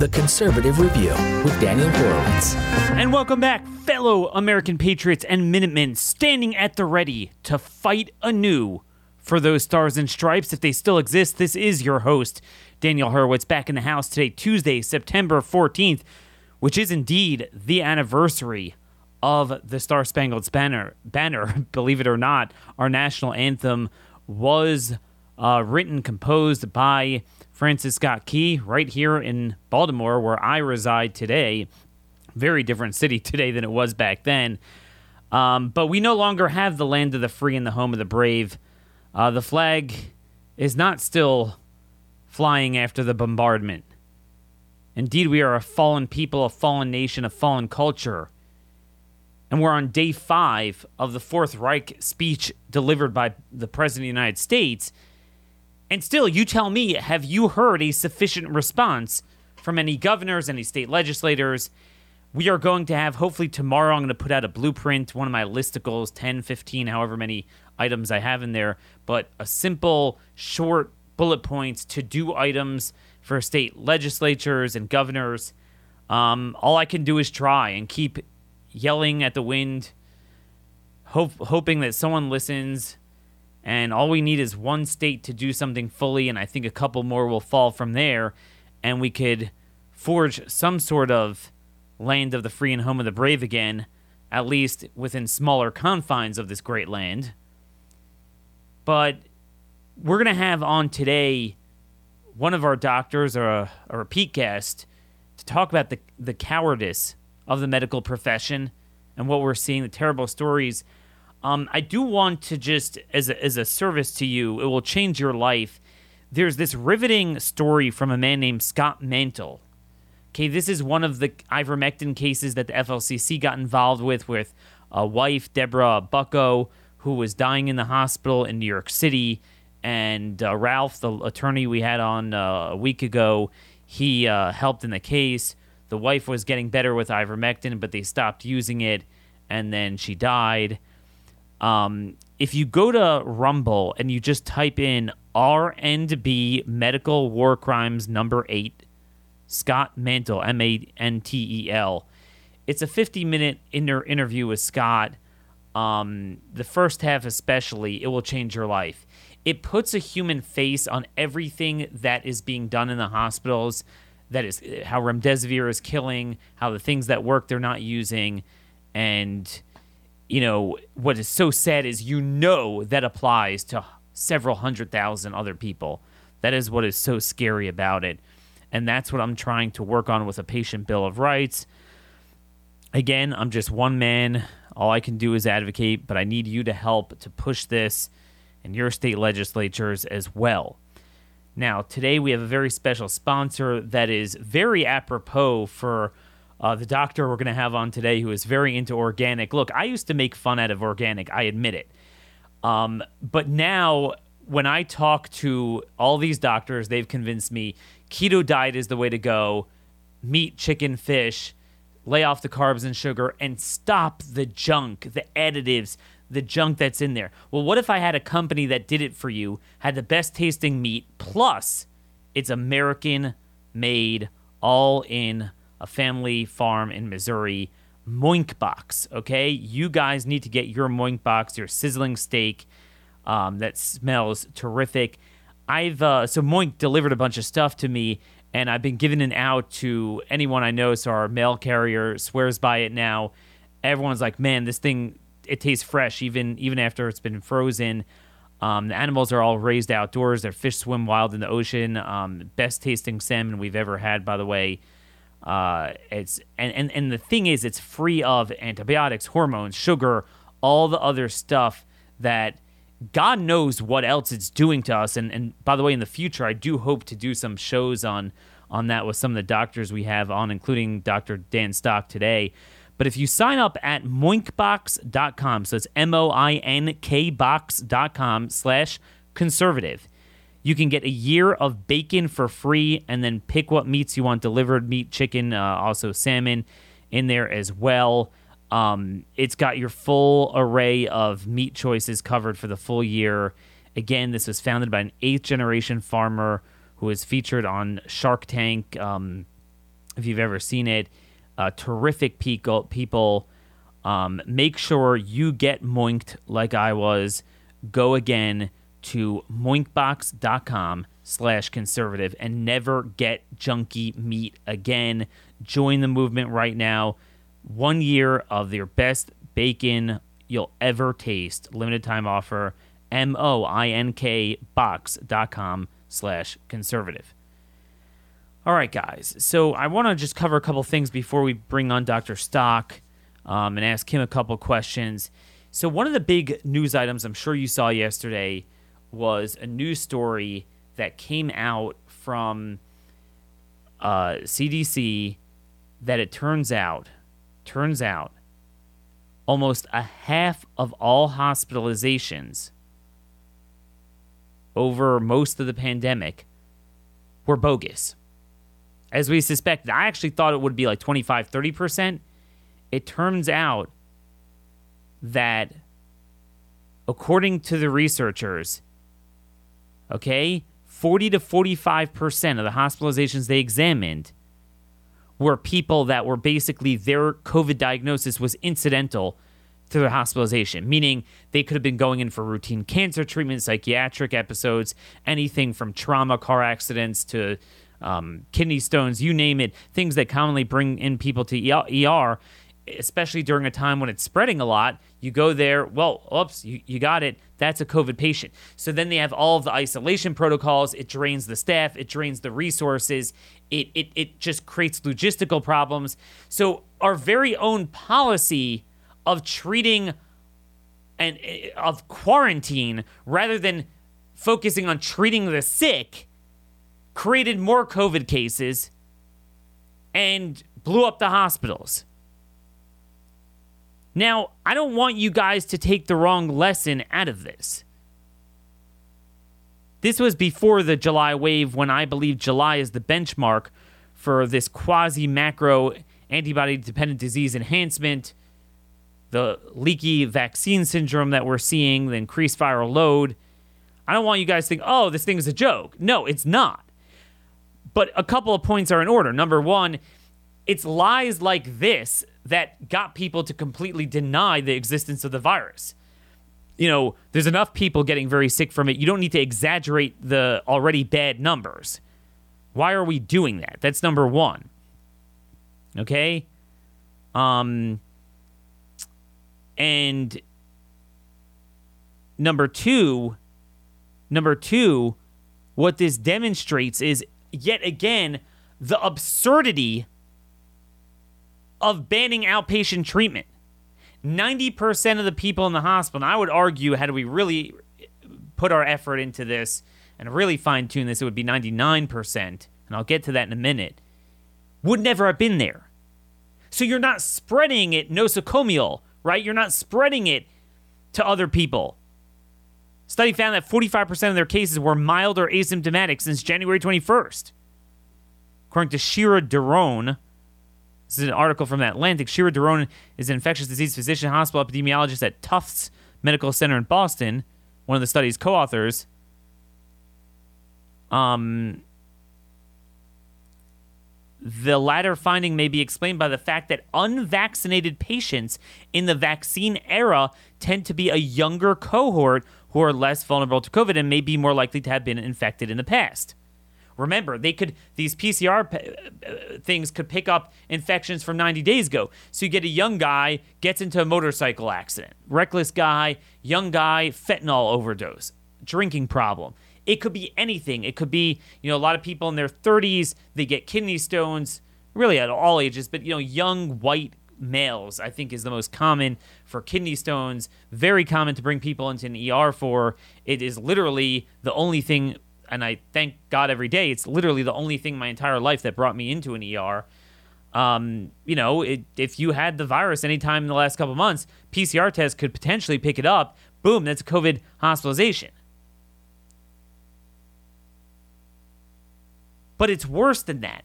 The Conservative Review with Daniel Horowitz. And welcome back, fellow American patriots and Minutemen standing at the ready to fight anew for those stars and stripes if they still exist. This is your host, Daniel Horowitz, back in the house today, Tuesday, September 14th, which is indeed the anniversary of the Star Spangled Banner. Banner, believe it or not, our national anthem was uh, written, composed by Francis Scott Key right here in Baltimore, where I reside today. Very different city today than it was back then. Um, but we no longer have the land of the free and the home of the brave. Uh, the flag is not still flying after the bombardment. Indeed, we are a fallen people, a fallen nation, a fallen culture. And we're on day five of the Fourth Reich speech delivered by the President of the United States. And still, you tell me, have you heard a sufficient response from any governors, any state legislators? We are going to have, hopefully, tomorrow, I'm going to put out a blueprint, one of my listicles, 10, 15, however many items I have in there, but a simple, short bullet points to do items for state legislatures and governors. Um, all I can do is try and keep yelling at the wind, hope, hoping that someone listens and all we need is one state to do something fully, and I think a couple more will fall from there, and we could forge some sort of land of the free and home of the brave again, at least within smaller confines of this great land. But we're going to have on today one of our doctors or a, a repeat guest to talk about the, the cowardice of the medical profession and what we're seeing, the terrible stories um, I do want to just, as a, as a service to you, it will change your life. There's this riveting story from a man named Scott Mantel. Okay, this is one of the ivermectin cases that the FLCCC got involved with, with a wife, Deborah Bucko, who was dying in the hospital in New York City. And uh, Ralph, the attorney we had on uh, a week ago, he uh, helped in the case. The wife was getting better with ivermectin, but they stopped using it, and then she died. Um, if you go to Rumble and you just type in R and B medical war crimes number eight, Scott Mantel, M A N T E L, it's a 50 minute inter- interview with Scott. Um, the first half, especially, it will change your life. It puts a human face on everything that is being done in the hospitals. That is how remdesivir is killing, how the things that work they're not using, and you know, what is so sad is you know that applies to several hundred thousand other people. That is what is so scary about it. And that's what I'm trying to work on with a patient bill of rights. Again, I'm just one man. All I can do is advocate, but I need you to help to push this in your state legislatures as well. Now, today we have a very special sponsor that is very apropos for uh, the doctor we're going to have on today, who is very into organic. Look, I used to make fun out of organic, I admit it. Um, but now, when I talk to all these doctors, they've convinced me keto diet is the way to go meat, chicken, fish, lay off the carbs and sugar, and stop the junk, the additives, the junk that's in there. Well, what if I had a company that did it for you, had the best tasting meat, plus it's American made, all in a family farm in Missouri. Moink Box, okay? You guys need to get your Moink Box, your sizzling steak um, that smells terrific. I've uh, so Moink delivered a bunch of stuff to me, and I've been giving it out to anyone I know. So our mail carrier swears by it now. Everyone's like, "Man, this thing it tastes fresh, even even after it's been frozen." Um, the animals are all raised outdoors. Their fish swim wild in the ocean. Um, best tasting salmon we've ever had, by the way. Uh, it's and, and and the thing is, it's free of antibiotics, hormones, sugar, all the other stuff that God knows what else it's doing to us. And and by the way, in the future, I do hope to do some shows on on that with some of the doctors we have on, including Dr. Dan Stock today. But if you sign up at moinkbox.com, so it's M O I N K box.com slash conservative, you can get a year of bacon for free and then pick what meats you want delivered meat, chicken, uh, also salmon in there as well. Um, it's got your full array of meat choices covered for the full year. Again, this was founded by an eighth generation farmer who was featured on Shark Tank. Um, if you've ever seen it, uh, terrific people. people. Um, make sure you get moinked like I was. Go again to moinkbox.com slash conservative and never get junky meat again. Join the movement right now. One year of your best bacon you'll ever taste. Limited time offer. M-O-I-N-K box.com slash conservative. All right, guys. So I want to just cover a couple things before we bring on Dr. Stock um, and ask him a couple questions. So one of the big news items I'm sure you saw yesterday – was a news story that came out from uh, CDC that it turns out, turns out, almost a half of all hospitalizations over most of the pandemic were bogus. As we suspected, I actually thought it would be like 25, 30%. It turns out that, according to the researchers, okay, 40 to 45% of the hospitalizations they examined were people that were basically their COVID diagnosis was incidental to their hospitalization, meaning they could have been going in for routine cancer treatment, psychiatric episodes, anything from trauma, car accidents to um, kidney stones, you name it, things that commonly bring in people to ER, especially during a time when it's spreading a lot. You go there, well, oops, you, you got it. That's a COVID patient. So then they have all of the isolation protocols. It drains the staff, it drains the resources, it, it, it just creates logistical problems. So our very own policy of treating and eh, of quarantine rather than focusing on treating the sick created more COVID cases and blew up the hospitals. Now, I don't want you guys to take the wrong lesson out of this. This was before the July wave when I believe July is the benchmark for this quasi macro antibody dependent disease enhancement, the leaky vaccine syndrome that we're seeing, the increased viral load. I don't want you guys to think, oh, this thing is a joke. No, it's not. But a couple of points are in order. Number one, it's lies like this that got people to completely deny the existence of the virus. You know, there's enough people getting very sick from it. You don't need to exaggerate the already bad numbers. Why are we doing that? That's number 1. Okay? Um and number 2 number 2 what this demonstrates is yet again the absurdity of banning outpatient treatment. 90% of the people in the hospital, and I would argue, had we really put our effort into this and really fine tune this, it would be 99%, and I'll get to that in a minute, would never have been there. So you're not spreading it nosocomial, right? You're not spreading it to other people. Study found that 45% of their cases were mild or asymptomatic since January 21st. According to Shira Doron, this is an article from the Atlantic. Shira Doron is an infectious disease physician, hospital epidemiologist at Tufts Medical Center in Boston, one of the study's co authors. Um, the latter finding may be explained by the fact that unvaccinated patients in the vaccine era tend to be a younger cohort who are less vulnerable to COVID and may be more likely to have been infected in the past. Remember, they could these PCR p- uh, things could pick up infections from 90 days ago. So you get a young guy gets into a motorcycle accident, reckless guy, young guy, fentanyl overdose, drinking problem. It could be anything. It could be, you know, a lot of people in their 30s, they get kidney stones, really at all ages, but you know, young white males, I think, is the most common for kidney stones. Very common to bring people into an ER for. It is literally the only thing, and I thank God every day, it's literally the only thing my entire life that brought me into an ER. Um, you know, it, if you had the virus anytime in the last couple months, PCR test could potentially pick it up. Boom, that's a COVID hospitalization. But it's worse than that.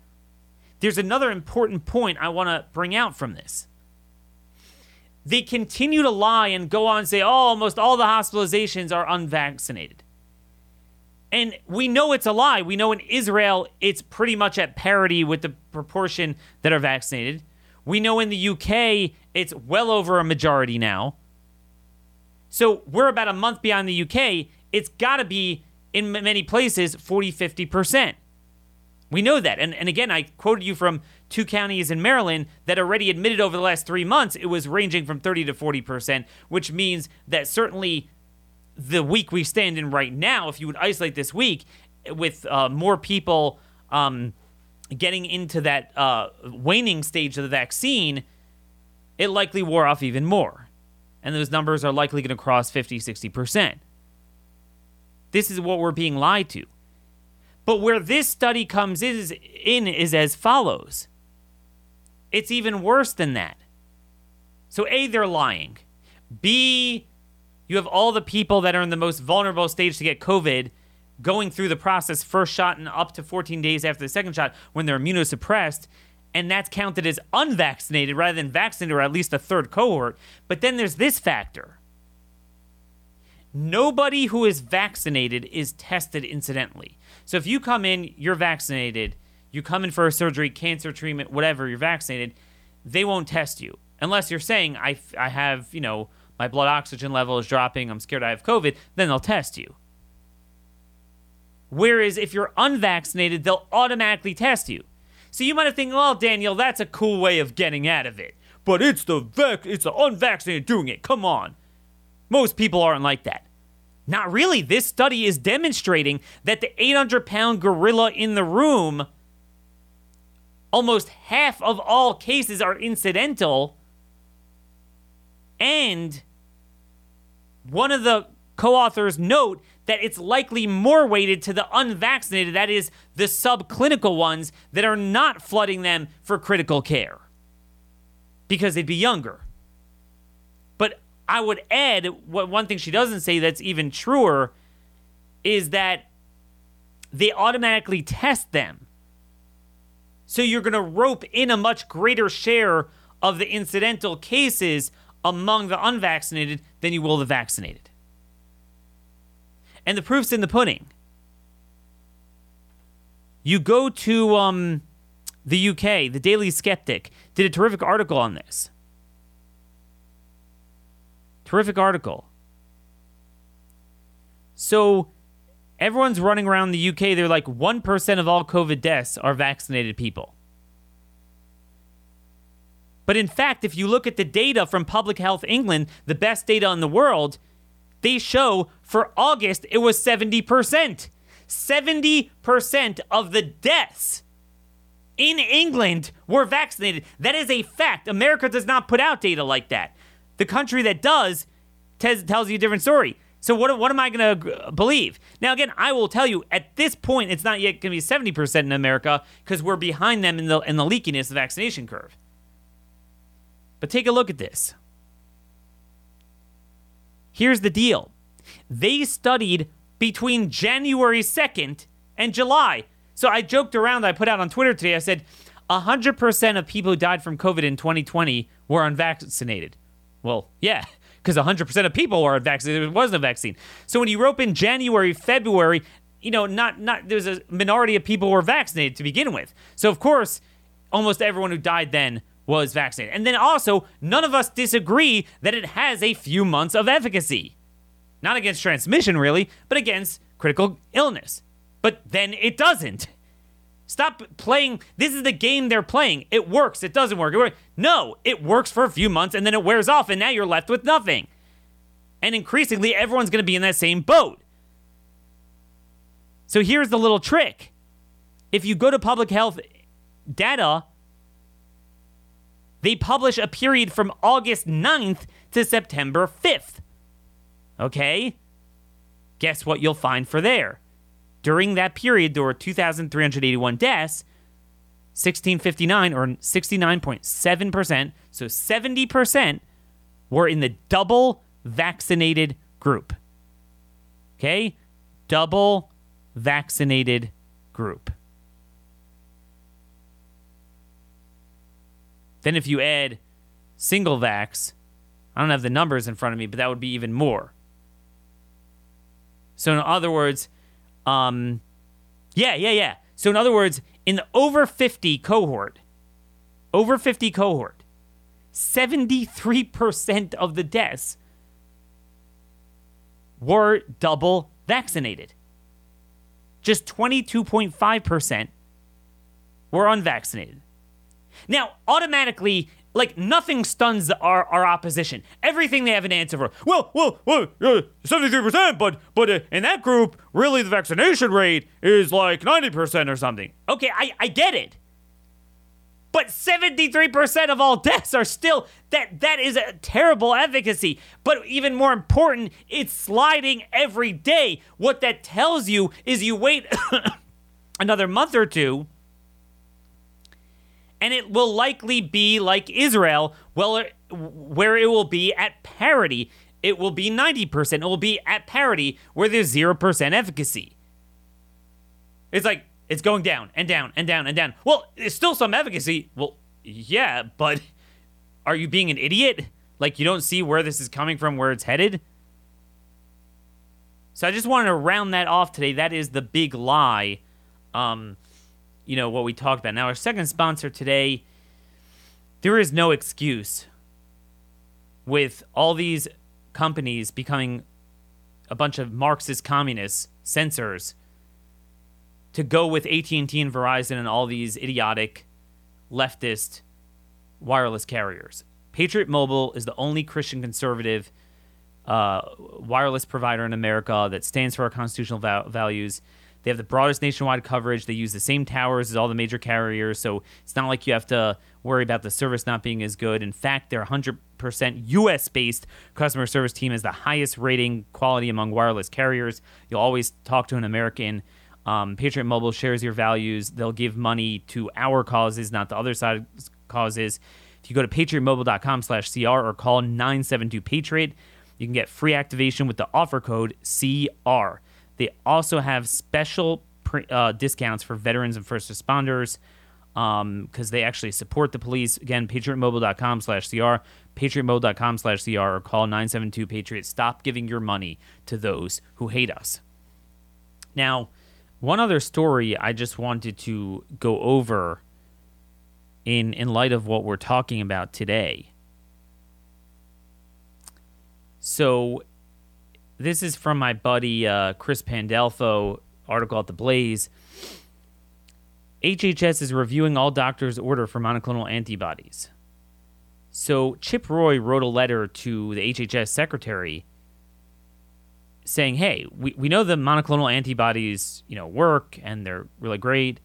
There's another important point I want to bring out from this. They continue to lie and go on and say, oh, almost all the hospitalizations are unvaccinated. And we know it's a lie. We know in Israel, it's pretty much at parity with the proportion that are vaccinated. We know in the UK, it's well over a majority now. So we're about a month behind the UK. It's got to be, in many places, 40, 50%. We know that. And, and again, I quoted you from two counties in Maryland that already admitted over the last three months it was ranging from 30 to 40%, which means that certainly the week we stand in right now, if you would isolate this week with uh, more people um, getting into that uh, waning stage of the vaccine, it likely wore off even more. And those numbers are likely going to cross 50, 60%. This is what we're being lied to. But where this study comes is, in is as follows it's even worse than that. So, A, they're lying. B, you have all the people that are in the most vulnerable stage to get COVID going through the process first shot and up to 14 days after the second shot when they're immunosuppressed. And that's counted as unvaccinated rather than vaccinated or at least a third cohort. But then there's this factor nobody who is vaccinated is tested incidentally. So if you come in, you're vaccinated, you come in for a surgery, cancer treatment, whatever, you're vaccinated, they won't test you unless you're saying I, I have, you know, my blood oxygen level is dropping, I'm scared I have COVID, then they'll test you. Whereas if you're unvaccinated, they'll automatically test you. So you might have think, well, Daniel, that's a cool way of getting out of it. But it's the vac- it's the unvaccinated doing it. Come on. Most people aren't like that. Not really. This study is demonstrating that the 800 pound gorilla in the room, almost half of all cases are incidental. And one of the co authors note that it's likely more weighted to the unvaccinated, that is, the subclinical ones that are not flooding them for critical care because they'd be younger. But I would add what one thing she doesn't say that's even truer is that they automatically test them. So you're going to rope in a much greater share of the incidental cases among the unvaccinated than you will the vaccinated. And the proof's in the pudding. You go to um, the UK, the Daily Skeptic did a terrific article on this. Terrific article. So everyone's running around the UK. They're like 1% of all COVID deaths are vaccinated people. But in fact, if you look at the data from Public Health England, the best data in the world, they show for August it was 70%. 70% of the deaths in England were vaccinated. That is a fact. America does not put out data like that. The country that does t- tells you a different story. So what, what am I going to believe? Now again, I will tell you at this point it's not yet going to be 70% in America because we're behind them in the in the leakiness of the vaccination curve. But take a look at this. Here's the deal. They studied between January 2nd and July. So I joked around, I put out on Twitter today, I said 100% of people who died from COVID in 2020 were unvaccinated. Well, yeah, because 100% of people were unvaccinated. There wasn't a vaccine. So when you rope in January, February, you know, not not there's a minority of people who were vaccinated to begin with. So of course, almost everyone who died then was vaccinated. And then also, none of us disagree that it has a few months of efficacy. Not against transmission really, but against critical illness. But then it doesn't. Stop playing. This is the game they're playing. It works. It doesn't work. It. No, it works for a few months and then it wears off, and now you're left with nothing. And increasingly, everyone's going to be in that same boat. So here's the little trick if you go to public health data, They publish a period from August 9th to September 5th. Okay? Guess what you'll find for there? During that period, there were 2,381 deaths, 1659 or 69.7%, so 70% were in the double vaccinated group. Okay? Double vaccinated group. Then if you add single vax, I don't have the numbers in front of me, but that would be even more. So in other words, um, yeah, yeah, yeah. So in other words, in the over 50 cohort, over 50 cohort, 73% of the deaths were double vaccinated. Just 22.5% were unvaccinated. Now, automatically, like nothing stuns our, our opposition. Everything they have an answer for. Well, well, well, seventy-three percent, but but uh, in that group, really the vaccination rate is like ninety percent or something. Okay, I I get it. But 73% of all deaths are still that that is a terrible efficacy. But even more important, it's sliding every day. What that tells you is you wait another month or two and it will likely be like Israel, well, where it will be at parity. It will be 90%. It will be at parity where there's 0% efficacy. It's like it's going down and down and down and down. Well, there's still some efficacy. Well, yeah, but are you being an idiot? Like you don't see where this is coming from, where it's headed? So I just wanted to round that off today. That is the big lie. Um, you know, what we talked about. Now, our second sponsor today, there is no excuse with all these companies becoming a bunch of Marxist communists, censors, to go with AT&T and Verizon and all these idiotic leftist wireless carriers. Patriot Mobile is the only Christian conservative uh, wireless provider in America that stands for our constitutional va- values they have the broadest nationwide coverage. They use the same towers as all the major carriers, so it's not like you have to worry about the service not being as good. In fact, their 100% US based customer service team is the highest rating quality among wireless carriers. You'll always talk to an American. Um, Patriot Mobile shares your values. They'll give money to our causes, not the other side's causes. If you go to patriotmobile.com slash CR or call 972 Patriot, you can get free activation with the offer code CR. They also have special uh, discounts for veterans and first responders because um, they actually support the police. Again, patriotmobile.com slash CR, patriotmobile.com slash CR, or call 972 Patriot. Stop giving your money to those who hate us. Now, one other story I just wanted to go over in, in light of what we're talking about today. So, this is from my buddy uh, Chris Pandolfo, article at the Blaze. HHS is reviewing all doctors' order for monoclonal antibodies. So Chip Roy wrote a letter to the HHS secretary saying, "Hey, we, we know the monoclonal antibodies, you know, work and they're really great.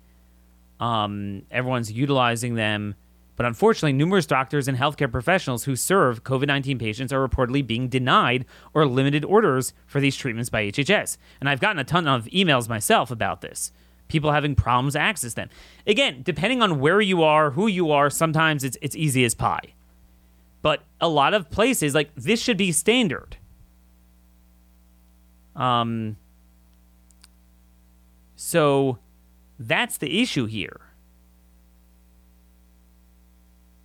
Um, everyone's utilizing them." But unfortunately, numerous doctors and healthcare professionals who serve COVID 19 patients are reportedly being denied or limited orders for these treatments by HHS. And I've gotten a ton of emails myself about this. People having problems access them. Again, depending on where you are, who you are, sometimes it's, it's easy as pie. But a lot of places, like this should be standard. Um, so that's the issue here.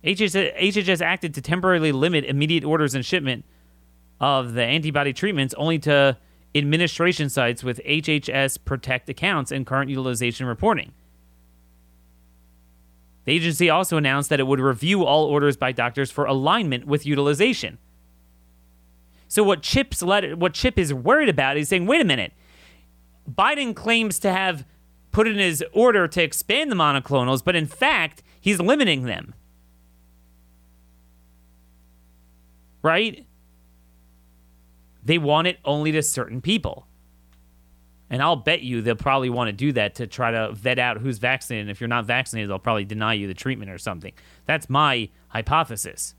HHS, acted to temporarily limit immediate orders and shipment of the antibody treatments only to administration sites with HHS Protect accounts and current utilization reporting. The agency also announced that it would review all orders by doctors for alignment with utilization. So what Chip's let, what Chip is worried about is saying, wait a minute, Biden claims to have put in his order to expand the monoclonals, but in fact, he's limiting them. Right? They want it only to certain people. And I'll bet you they'll probably want to do that to try to vet out who's vaccinated. And if you're not vaccinated, they'll probably deny you the treatment or something. That's my hypothesis.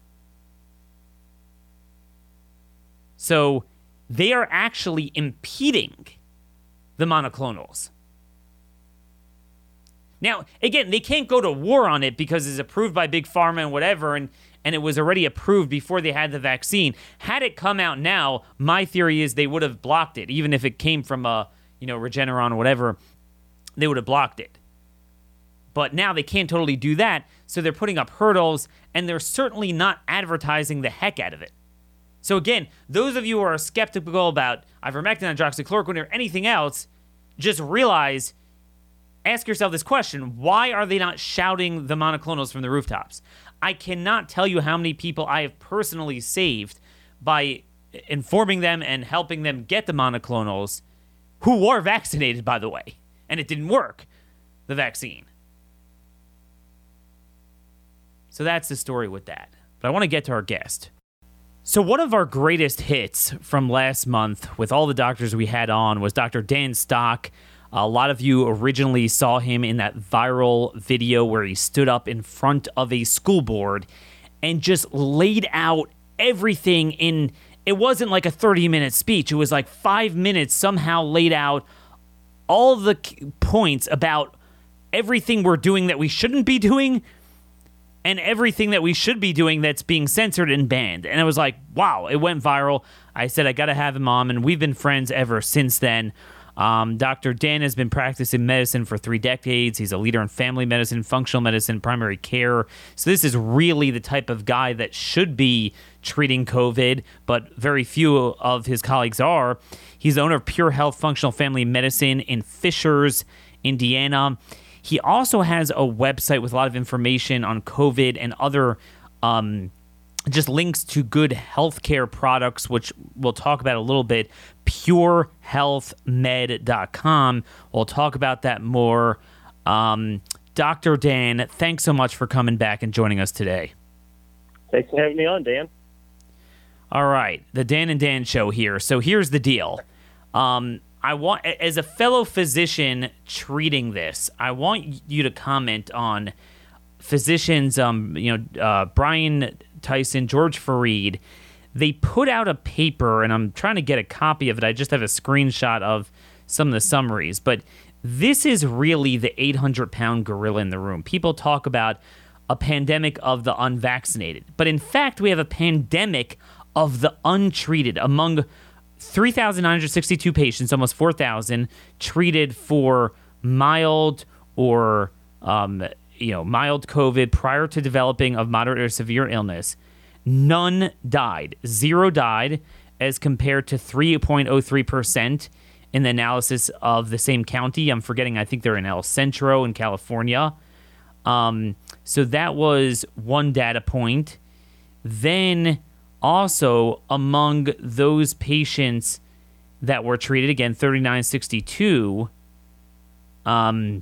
So they are actually impeding the monoclonals. Now, again, they can't go to war on it because it's approved by Big Pharma and whatever, and, and it was already approved before they had the vaccine. Had it come out now, my theory is they would have blocked it, even if it came from a, you know, Regeneron or whatever, they would have blocked it. But now they can't totally do that, so they're putting up hurdles, and they're certainly not advertising the heck out of it. So again, those of you who are skeptical about ivermectin, hydroxychloroquine, or anything else, just realize, ask yourself this question: Why are they not shouting the monoclonals from the rooftops? I cannot tell you how many people I have personally saved by informing them and helping them get the monoclonals, who were vaccinated, by the way, and it didn't work, the vaccine. So that's the story with that. But I want to get to our guest. So, one of our greatest hits from last month with all the doctors we had on was Dr. Dan Stock. A lot of you originally saw him in that viral video where he stood up in front of a school board and just laid out everything in it wasn't like a 30 minute speech. It was like 5 minutes somehow laid out all the points about everything we're doing that we shouldn't be doing and everything that we should be doing that's being censored and banned. And I was like, wow, it went viral. I said, I got to have him on. And we've been friends ever since then. Um, Dr. Dan has been practicing medicine for three decades. He's a leader in family medicine, functional medicine, primary care. So, this is really the type of guy that should be treating COVID, but very few of his colleagues are. He's the owner of Pure Health Functional Family Medicine in Fishers, Indiana. He also has a website with a lot of information on COVID and other um, just links to good healthcare products, which we'll talk about a little bit. PureHealthMed.com. We'll talk about that more. Um, Dr. Dan, thanks so much for coming back and joining us today. Thanks for having me on, Dan. All right, the Dan and Dan show here. So here's the deal. Um, I want, as a fellow physician treating this, I want you to comment on physicians. Um, you know, uh, Brian Tyson, George Fareed. They put out a paper, and I'm trying to get a copy of it. I just have a screenshot of some of the summaries, but this is really the 800 pound gorilla in the room. People talk about a pandemic of the unvaccinated, but in fact, we have a pandemic of the untreated among 3,962 patients, almost 4,000, treated for mild or um, you know mild COVID prior to developing of moderate or severe illness. None died. Zero died, as compared to 3.03 percent in the analysis of the same county. I'm forgetting. I think they're in El Centro in California. Um, so that was one data point. Then also among those patients that were treated again 3962 um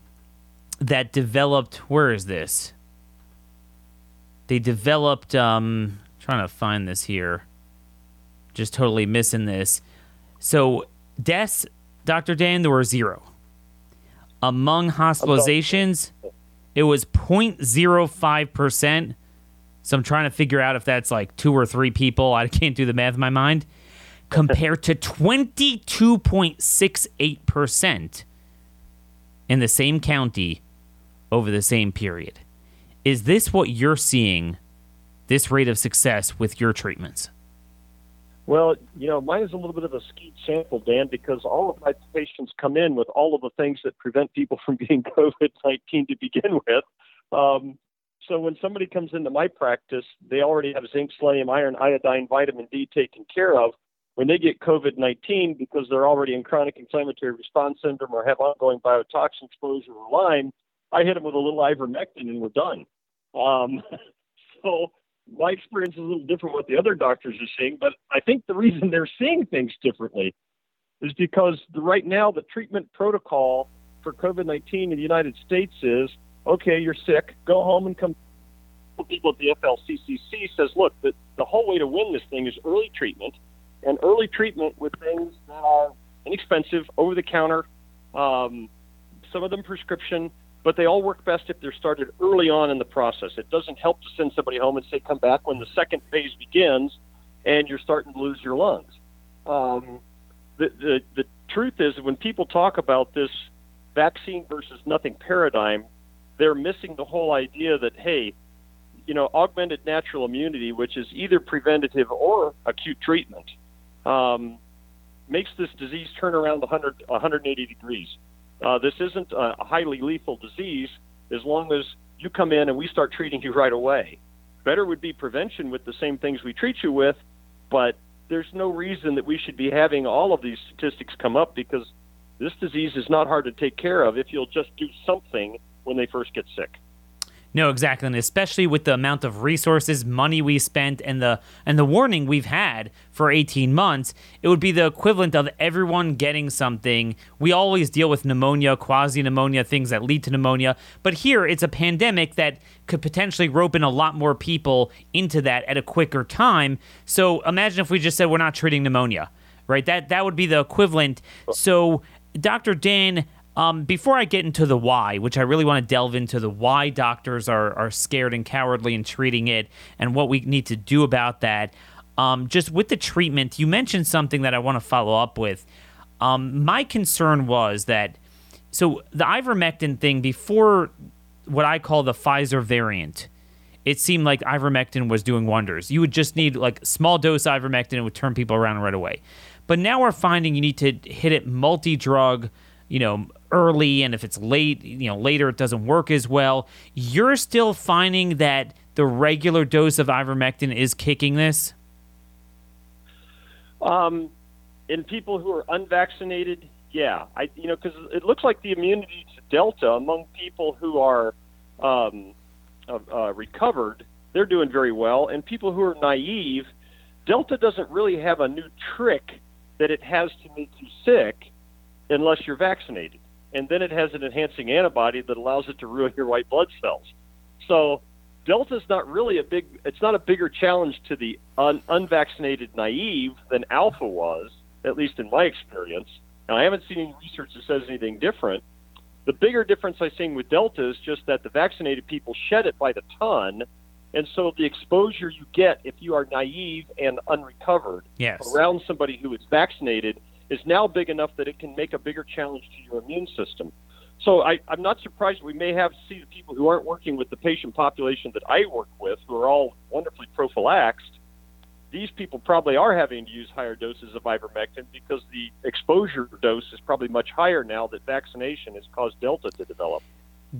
that developed where is this? They developed um trying to find this here. Just totally missing this. So deaths dr dan there were zero. Among hospitalizations it was 0.05 percent. So I'm trying to figure out if that's like two or three people. I can't do the math in my mind. Compared to 22.68% in the same county over the same period. Is this what you're seeing, this rate of success with your treatments? Well, you know, mine is a little bit of a skewed sample, Dan, because all of my patients come in with all of the things that prevent people from getting COVID 19 to begin with. Um, so when somebody comes into my practice, they already have zinc, selenium, iron, iodine, vitamin D taken care of. When they get COVID 19 because they're already in chronic inflammatory response syndrome or have ongoing biotoxin exposure or Lyme, I hit them with a little ivermectin and we're done. Um, so my experience is a little different what the other doctors are seeing, but I think the reason they're seeing things differently is because the, right now the treatment protocol for COVID 19 in the United States is okay, you're sick, go home and come. People at the FLCCC says, look, the, the whole way to win this thing is early treatment, and early treatment with things that are inexpensive, over the counter, Um, some of them prescription, but they all work best if they're started early on in the process. It doesn't help to send somebody home and say, come back when the second phase begins and you're starting to lose your lungs. Um, the, the, the truth is, when people talk about this vaccine versus nothing paradigm, they're missing the whole idea that, hey, you know, augmented natural immunity, which is either preventative or acute treatment, um, makes this disease turn around 100, 180 degrees. Uh, this isn't a highly lethal disease as long as you come in and we start treating you right away. Better would be prevention with the same things we treat you with, but there's no reason that we should be having all of these statistics come up because this disease is not hard to take care of if you'll just do something when they first get sick. No, exactly, and especially with the amount of resources, money we spent, and the and the warning we've had for 18 months, it would be the equivalent of everyone getting something. We always deal with pneumonia, quasi pneumonia, things that lead to pneumonia, but here it's a pandemic that could potentially rope in a lot more people into that at a quicker time. So imagine if we just said we're not treating pneumonia, right? That that would be the equivalent. So, Dr. Dan um, before I get into the why, which I really want to delve into the why doctors are, are scared and cowardly in treating it and what we need to do about that, um, just with the treatment, you mentioned something that I want to follow up with. Um, my concern was that, so the ivermectin thing, before what I call the Pfizer variant, it seemed like ivermectin was doing wonders. You would just need like small dose ivermectin, it would turn people around right away. But now we're finding you need to hit it multi drug, you know, early and if it's late, you know, later it doesn't work as well. You're still finding that the regular dose of ivermectin is kicking this? Um, in people who are unvaccinated, yeah, I you know because it looks like the immunity to Delta among people who are um, uh, uh, recovered, they're doing very well, and people who are naive, Delta doesn't really have a new trick that it has to make you sick unless you're vaccinated and then it has an enhancing antibody that allows it to ruin your white blood cells. So Delta is not really a big. It's not a bigger challenge to the un, unvaccinated naive than Alpha was, at least in my experience. Now I haven't seen any research that says anything different. The bigger difference I've seen with Delta is just that the vaccinated people shed it by the ton, and so the exposure you get if you are naive and unrecovered yes. around somebody who is vaccinated is now big enough that it can make a bigger challenge to your immune system. So I, I'm not surprised we may have see the people who aren't working with the patient population that I work with, who are all wonderfully prophylaxed. These people probably are having to use higher doses of ivermectin because the exposure dose is probably much higher now that vaccination has caused Delta to develop.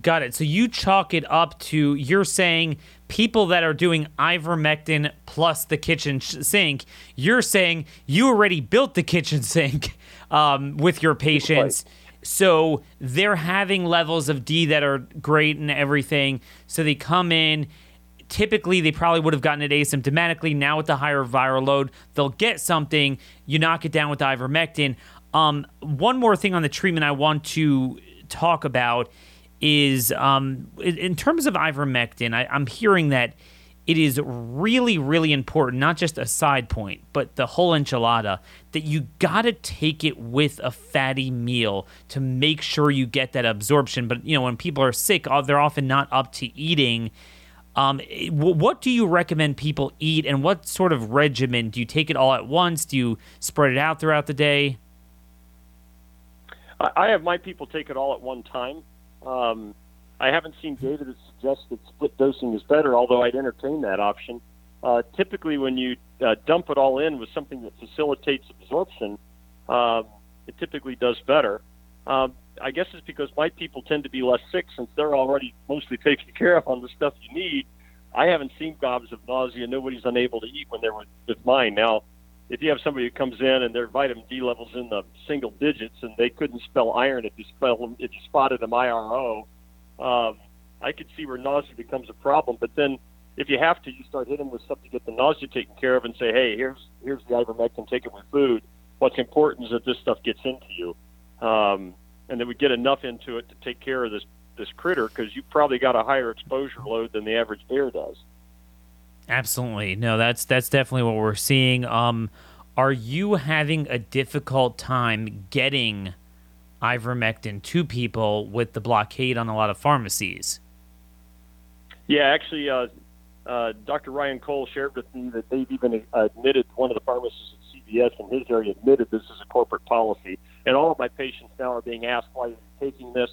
Got it. So you chalk it up to you're saying people that are doing ivermectin plus the kitchen sink. You're saying you already built the kitchen sink um, with your patients. Right. So they're having levels of D that are great and everything. So they come in. Typically, they probably would have gotten it asymptomatically. Now, with the higher viral load, they'll get something. You knock it down with ivermectin. Um, one more thing on the treatment I want to talk about is um, in terms of ivermectin, I, I'm hearing that it is really, really important, not just a side point, but the whole enchilada, that you got to take it with a fatty meal to make sure you get that absorption. But, you know, when people are sick, uh, they're often not up to eating. Um, what do you recommend people eat, and what sort of regimen? Do you take it all at once? Do you spread it out throughout the day? I have my people take it all at one time. Um, I haven't seen data that suggests that split dosing is better, although I'd entertain that option. Uh, typically, when you uh, dump it all in with something that facilitates absorption, uh, it typically does better. Um, I guess it's because my people tend to be less sick since they're already mostly taken care of on the stuff you need. I haven't seen gobs of nausea. Nobody's unable to eat when they're with, with mine. Now, if you have somebody who comes in and their vitamin D levels in the single digits and they couldn't spell iron if you spell if you spotted them IRO, um, I could see where nausea becomes a problem. But then if you have to, you start hitting them with something to get the nausea taken care of and say, hey, here's here's the ivermectin, take it with food. What's important is that this stuff gets into you, um, and that we get enough into it to take care of this this critter because you've probably got a higher exposure load than the average bear does. Absolutely. No, that's that's definitely what we're seeing. Um, are you having a difficult time getting ivermectin to people with the blockade on a lot of pharmacies. Yeah, actually, uh, uh, Dr. Ryan Cole shared with me that they've even admitted one of the pharmacists at CVS in his area admitted this is a corporate policy, and all of my patients now are being asked why are you're taking this.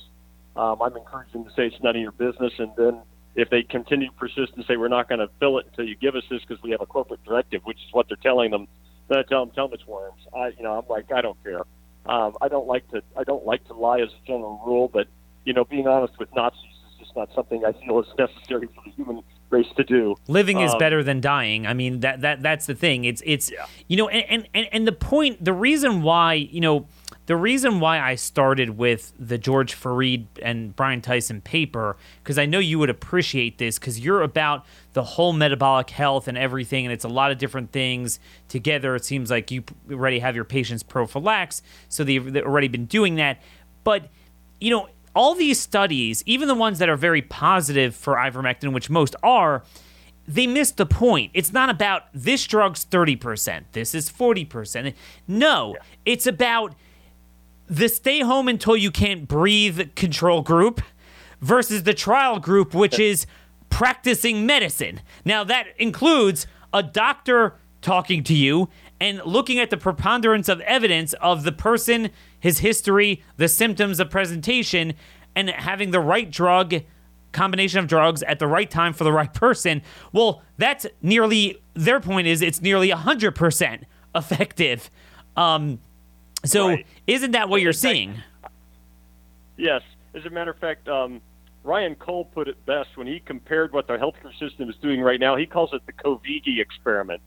Um, I'm encouraging them to say it's none of your business, and then if they continue to persist and say we're not going to fill it until you give us this because we have a corporate directive, which is what they're telling them, then I tell them tell them it's worms. I you know I'm like I don't care. Um, I don't like to I don't like to lie as a general rule, but you know being honest with Nazis is just not something I feel is necessary for the human race to do. Living is Um, better than dying. I mean that that that's the thing. It's it's Yeah. you know and, and and the point the reason why, you know, the reason why I started with the George Fareed and Brian Tyson paper because I know you would appreciate this cuz you're about the whole metabolic health and everything and it's a lot of different things together. It seems like you already have your patients prophylax, so they've, they've already been doing that. But you know, all these studies, even the ones that are very positive for ivermectin, which most are, they missed the point. It's not about this drug's 30%, this is 40%. No, it's about the stay home until you can't breathe control group versus the trial group, which is practicing medicine. Now, that includes a doctor talking to you and looking at the preponderance of evidence of the person, his history, the symptoms of presentation, and having the right drug combination of drugs at the right time for the right person. Well, that's nearly their point is it's nearly 100% effective. Um, so Right. isn't that what you're seeing? Yes. As a matter of fact, um, Ryan Cole put it best when he compared what the healthcare system is doing right now. He calls it the Covigi experiment.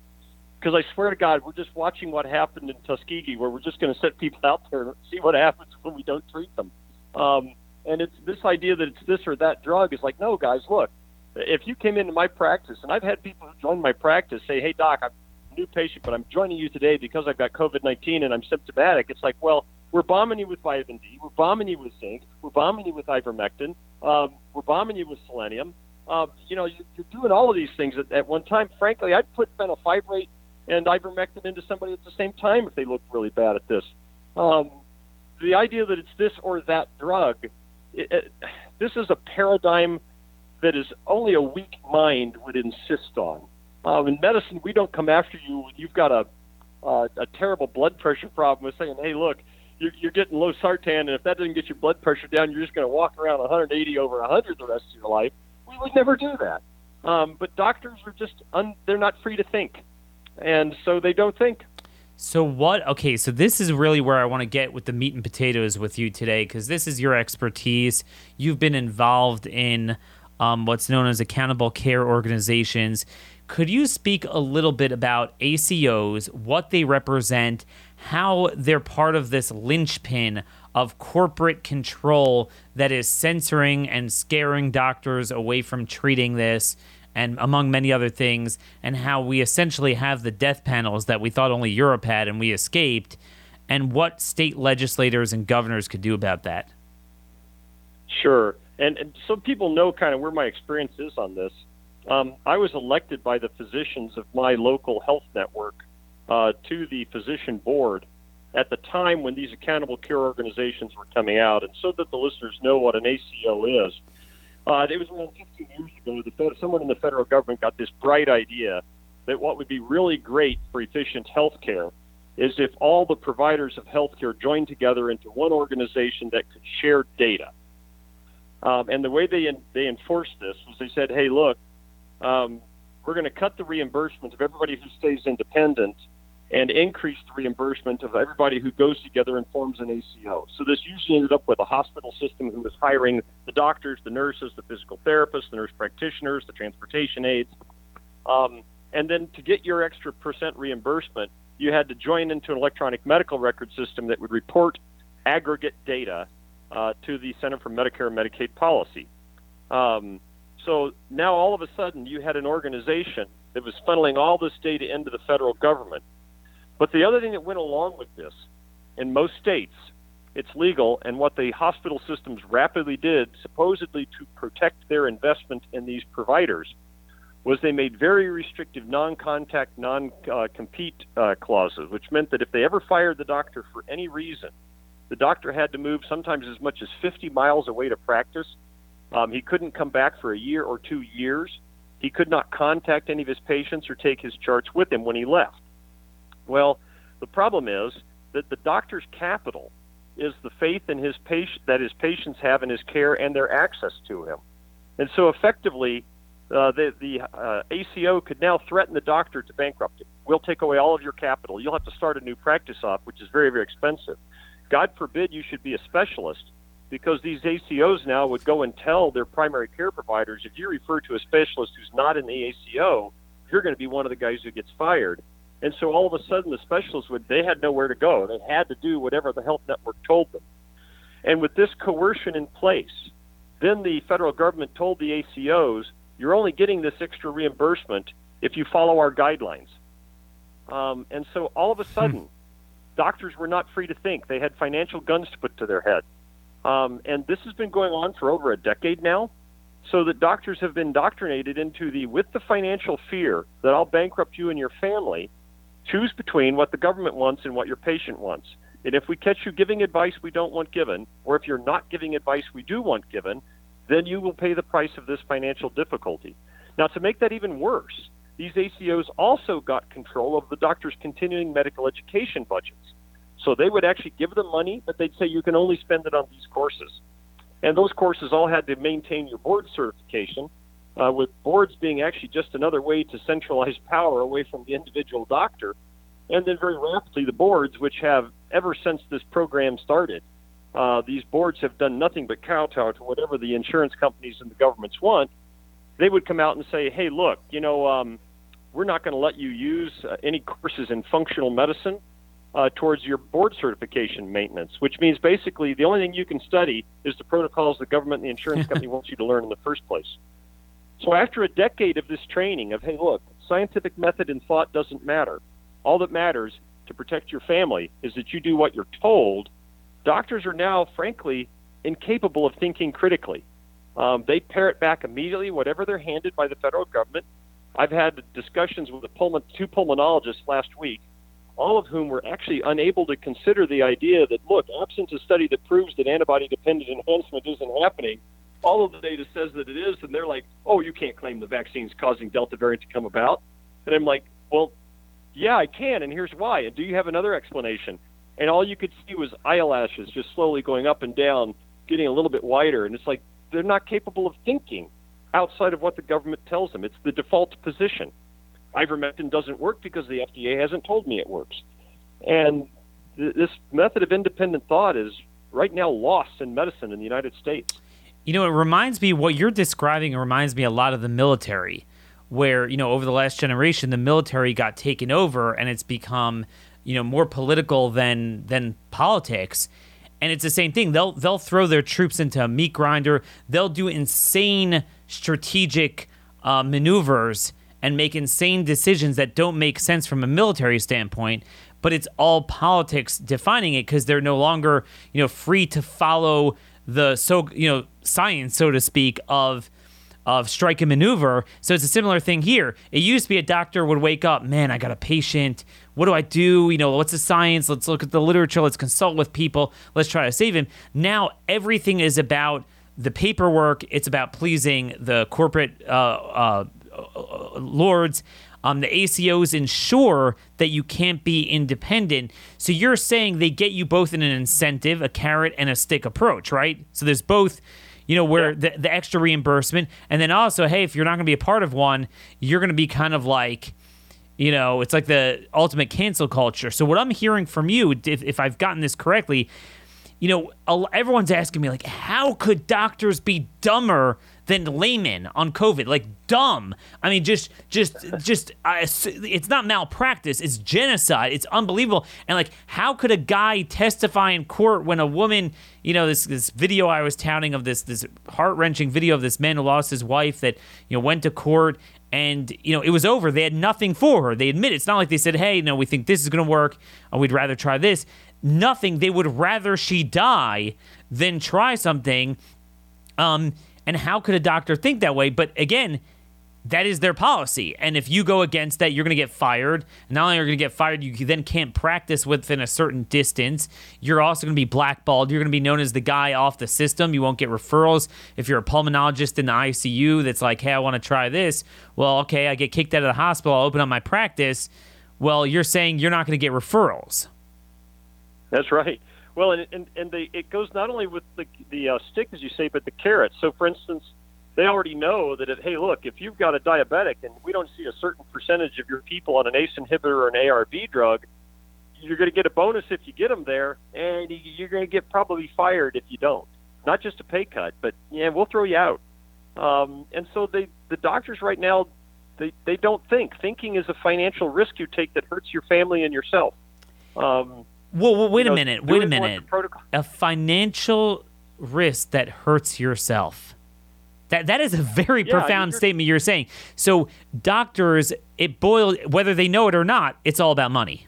Because I swear to God, we're just watching what happened in Tuskegee, where we're just going to set people out there and see what happens when we don't treat them. Um, and it's this idea that it's this or that drug is like, no, guys, look, if you came into my practice, and I've had people who join my practice say, hey, doc, I'm new patient, but I'm joining you today because I've got COVID 19 and I'm symptomatic. It's like, well, we're bombing you with vitamin D, we're bombing you with zinc, we're bombing you with ivermectin, um, we're bombing you with selenium. Um, you know, you, you're doing all of these things at, at one time. Frankly, I'd put fenofibrate and ivermectin into somebody at the same time if they look really bad at this. Um, the idea that it's this or that drug, it, it, this is a paradigm that is only a weak mind would insist on. Um, in medicine, we don't come after you you've got a a terrible blood pressure problem with saying, "Hey, look, you're, you're getting losartan, and if that doesn't get your blood pressure down, you're just going to walk around 180 over 100 the rest of your life." We would never do that. Um, but doctors are just un- they're not free to think, and so they don't think. So what? Okay, so this is really where I want to get with the meat and potatoes with you today because this is your expertise. You've been involved in um, what's known as accountable care organizations. Could you speak a little bit about ACOs, what they represent, how they're part of this linchpin of corporate control that is censoring and scaring doctors away from treating this? and among many other things, and how we essentially have the death panels that we thought only Europe had and we escaped, and what state legislators and governors could do about that. Sure. And, and so people know kind of where my experience is on this. Um, I was elected by the physicians of my local health network uh, to the physician board at the time when these accountable care organizations were coming out. And so that the listeners know what an ACO is, uh, it was around 15 years ago. that someone in the federal government got this bright idea that what would be really great for efficient health care is if all the providers of healthcare joined together into one organization that could share data. Um, and the way they they enforced this was they said, "Hey, look, um, we're going to cut the reimbursement of everybody who stays independent, and increase the reimbursement of everybody who goes together and forms an ACO." So this usually ended up with a hospital system who was hiring the doctors, the nurses, the physical therapists, the nurse practitioners, the transportation aides, um, and then to get your extra percent reimbursement, you had to join into an electronic medical record system that would report aggregate data uh, to the Center for Medicare and Medicaid Policy. Um, so now all of a sudden you had an organization that was funneling all this data into the federal government. But the other thing that went along with this, in most states, it's legal, and what the hospital systems rapidly did, supposedly to protect their investment in these providers, was they made very restrictive non-contact, non-compete uh, clauses, which meant that if they ever fired the doctor for any reason, The doctor had to move sometimes as much as 50 miles away to practice. Um, he couldn't come back for a year or two years. He could not contact any of his patients or take his charts with him when he left. Well, the problem is that the doctor's capital is the faith in his patient that his patients have in his care and their access to him. And so effectively, uh, the, the uh, ACO could now threaten the doctor to bankrupt him. We'll take away all of your capital. You'll have to start a new practice off, which is very, very expensive. God forbid you should be a specialist because these ACOs now would go and tell their primary care providers if you refer to a specialist who's not in the ACO, you're going to be one of the guys who gets fired. And so all of a sudden the specialists would they had nowhere to go. They had to do whatever the health network told them. And with this coercion in place, then the federal government told the ACOs, you're only getting this extra reimbursement if you follow our guidelines. Um, and so all of a sudden, hmm. doctors were not free to think. They had financial guns to put to their head. Um, and this has been going on for over a decade now. So that doctors have been indoctrinated into the with the financial fear that I'll bankrupt you and your family. Choose between what the government wants and what your patient wants. And if we catch you giving advice we don't want given, or if you're not giving advice we do want given, then you will pay the price of this financial difficulty. Now, to make that even worse, these ACOs also got control of the doctor's continuing medical education budgets. So they would actually give them money, but they'd say you can only spend it on these courses. And those courses all had to maintain your board certification, uh, with boards being actually just another way to centralize power away from the individual doctor. And then very rapidly, the boards, which have ever since this program started, uh, these boards have done nothing but kowtow to whatever the insurance companies and the governments want. They would come out and say, "Hey, look, you know, um, we're not going to let you use uh, any courses in functional medicine uh, towards your board certification maintenance, which means basically the only thing you can study is the protocols the government and the insurance company wants you to learn in the first place. So after a decade of this training of, hey, look, scientific method and thought doesn't matter. All that matters to protect your family is that you do what you're told. Doctors are now, frankly, incapable of thinking critically. Um, they parrot back immediately whatever they're handed by the federal government. I've had discussions with pulmon- two pulmonologists last week all of whom were actually unable to consider the idea that, look, absent a study that proves that antibody dependent enhancement isn't happening, all of the data says that it is, and they're like, oh, you can't claim the vaccine's causing Delta variant to come about. And I'm like, well, yeah, I can, and here's why. And do you have another explanation? And all you could see was eyelashes just slowly going up and down, getting a little bit wider. And it's like they're not capable of thinking outside of what the government tells them. It's the default position ivermectin doesn't work because the FDA hasn't told me it works. And th- this method of independent thought is right now lost in medicine in the United States. You know, it reminds me what you're describing reminds me a lot of the military where, you know, over the last generation the military got taken over and it's become, you know, more political than than politics. And it's the same thing. They'll they'll throw their troops into a meat grinder. They'll do insane strategic uh, maneuvers and make insane decisions that don't make sense from a military standpoint but it's all politics defining it because they're no longer you know free to follow the so you know science so to speak of of strike and maneuver. So it's a similar thing here. It used to be a doctor would wake up man i got a patient. What do i do? You know what's the science? Let's look at the literature. Let's consult with people. Let's try to save him. Now everything is about the paperwork. It's about pleasing the corporate uh, uh, lords. Um, the ACOs ensure that you can't be independent. So you're saying they get you both in an incentive, a carrot and a stick approach, right? So there's both, you know, where yeah. the, the extra reimbursement, and then also, hey, if you're not going to be a part of one, you're going to be kind of like, you know, it's like the ultimate cancel culture. So what I'm hearing from you, if, if I've gotten this correctly, you know, everyone's asking me like, how could doctors be dumber than laymen on COVID? Like dumb. I mean, just, just, just. Uh, it's not malpractice. It's genocide. It's unbelievable. And like, how could a guy testify in court when a woman, you know, this this video I was touting of this this heart wrenching video of this man who lost his wife that you know went to court and you know it was over they had nothing for her they admit it. it's not like they said hey no we think this is going to work or we'd rather try this nothing. They would rather she die than try something. Um, and how could a doctor think that way? But again, that is their policy. And if you go against that, you're going to get fired. Not only are you going to get fired, you then can't practice within a certain distance. You're also going to be blackballed. You're going to be known as the guy off the system. You won't get referrals. If you're a pulmonologist in the ICU that's like, hey, I want to try this, well, okay, I get kicked out of the hospital. I'll open up my practice. Well, you're saying you're not going to get referrals. That's right. Well, and and, and they, it goes not only with the the uh, stick, as you say, but the carrot. So, for instance, they already know that, it, hey, look, if you've got a diabetic and we don't see a certain percentage of your people on an ACE inhibitor or an ARB drug, you're going to get a bonus if you get them there, and you're going to get probably fired if you don't. Not just a pay cut, but yeah, we'll throw you out. Um, and so they, the doctors right now, they, they don't think. Thinking is a financial risk you take that hurts your family and yourself. Um, whoa, whoa, wait a know, minute, wait a minute. A financial risk that hurts yourself. That that is a very yeah, profound you're, statement you're saying. So doctors, it boils whether they know it or not. It's all about money.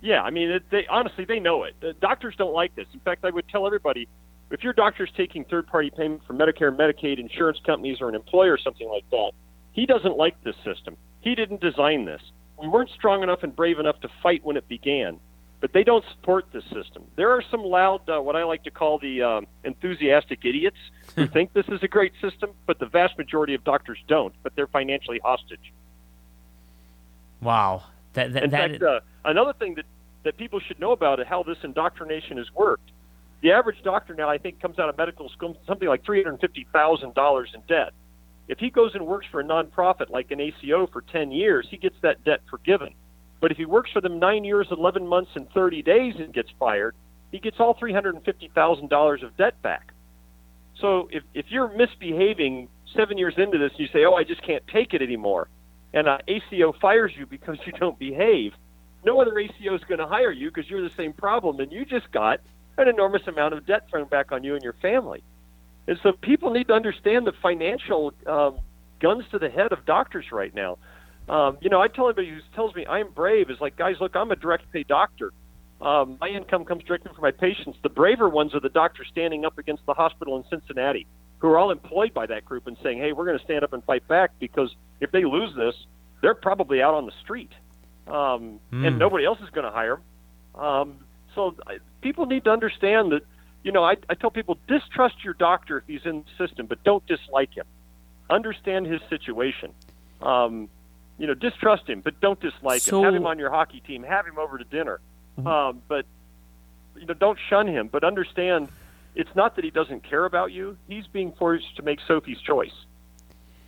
Yeah, I mean, it, they honestly they know it. The doctors don't like this. In fact, I would tell everybody if your doctor's taking third-party payment from Medicare, Medicaid, insurance companies, or an employer or something like that, he doesn't like this system. He didn't design this. We weren't strong enough and brave enough to fight when it began but they don't support this system. There are some loud, uh, what I like to call the um, enthusiastic idiots who think this is a great system, but the vast majority of doctors don't. But they're financially hostage. Wow. That, that, In that fact, uh, another thing that, that people should know about is how this indoctrination has worked. The average doctor now, I think, comes out of medical school something like three hundred fifty thousand dollars in debt. If he goes and works for a nonprofit like an ACO for ten years, he gets that debt forgiven. But if he works for them nine years, 11 months, and 30 days and gets fired, he gets all $350,000 of debt back. So if, if you're misbehaving seven years into this, and you say, oh, I just can't take it anymore, and uh, ACO fires you because you don't behave, no other ACO is going to hire you because you're the same problem, and you just got an enormous amount of debt thrown back on you and your family. And so people need to understand the financial um, guns to the head of doctors right now. Um, you know, I tell anybody who tells me I'm brave is like, guys, look, I'm a direct pay doctor. Um, my income comes directly from my patients. The braver ones are the doctors standing up against the hospital in Cincinnati, who are all employed by that group and saying, hey, we're going to stand up and fight back because if they lose this, they're probably out on the street, um, mm. and nobody else is going to hire them. Um, so I, people need to understand that. You know, I, I tell people distrust your doctor if he's in the system, but don't dislike him. Understand his situation. Um, you know, distrust him, but don't dislike so, him. Have him on your hockey team. Have him over to dinner. Mm-hmm. Um, but you know, don't shun him. But understand, it's not that he doesn't care about you. He's being forced to make Sophie's choice.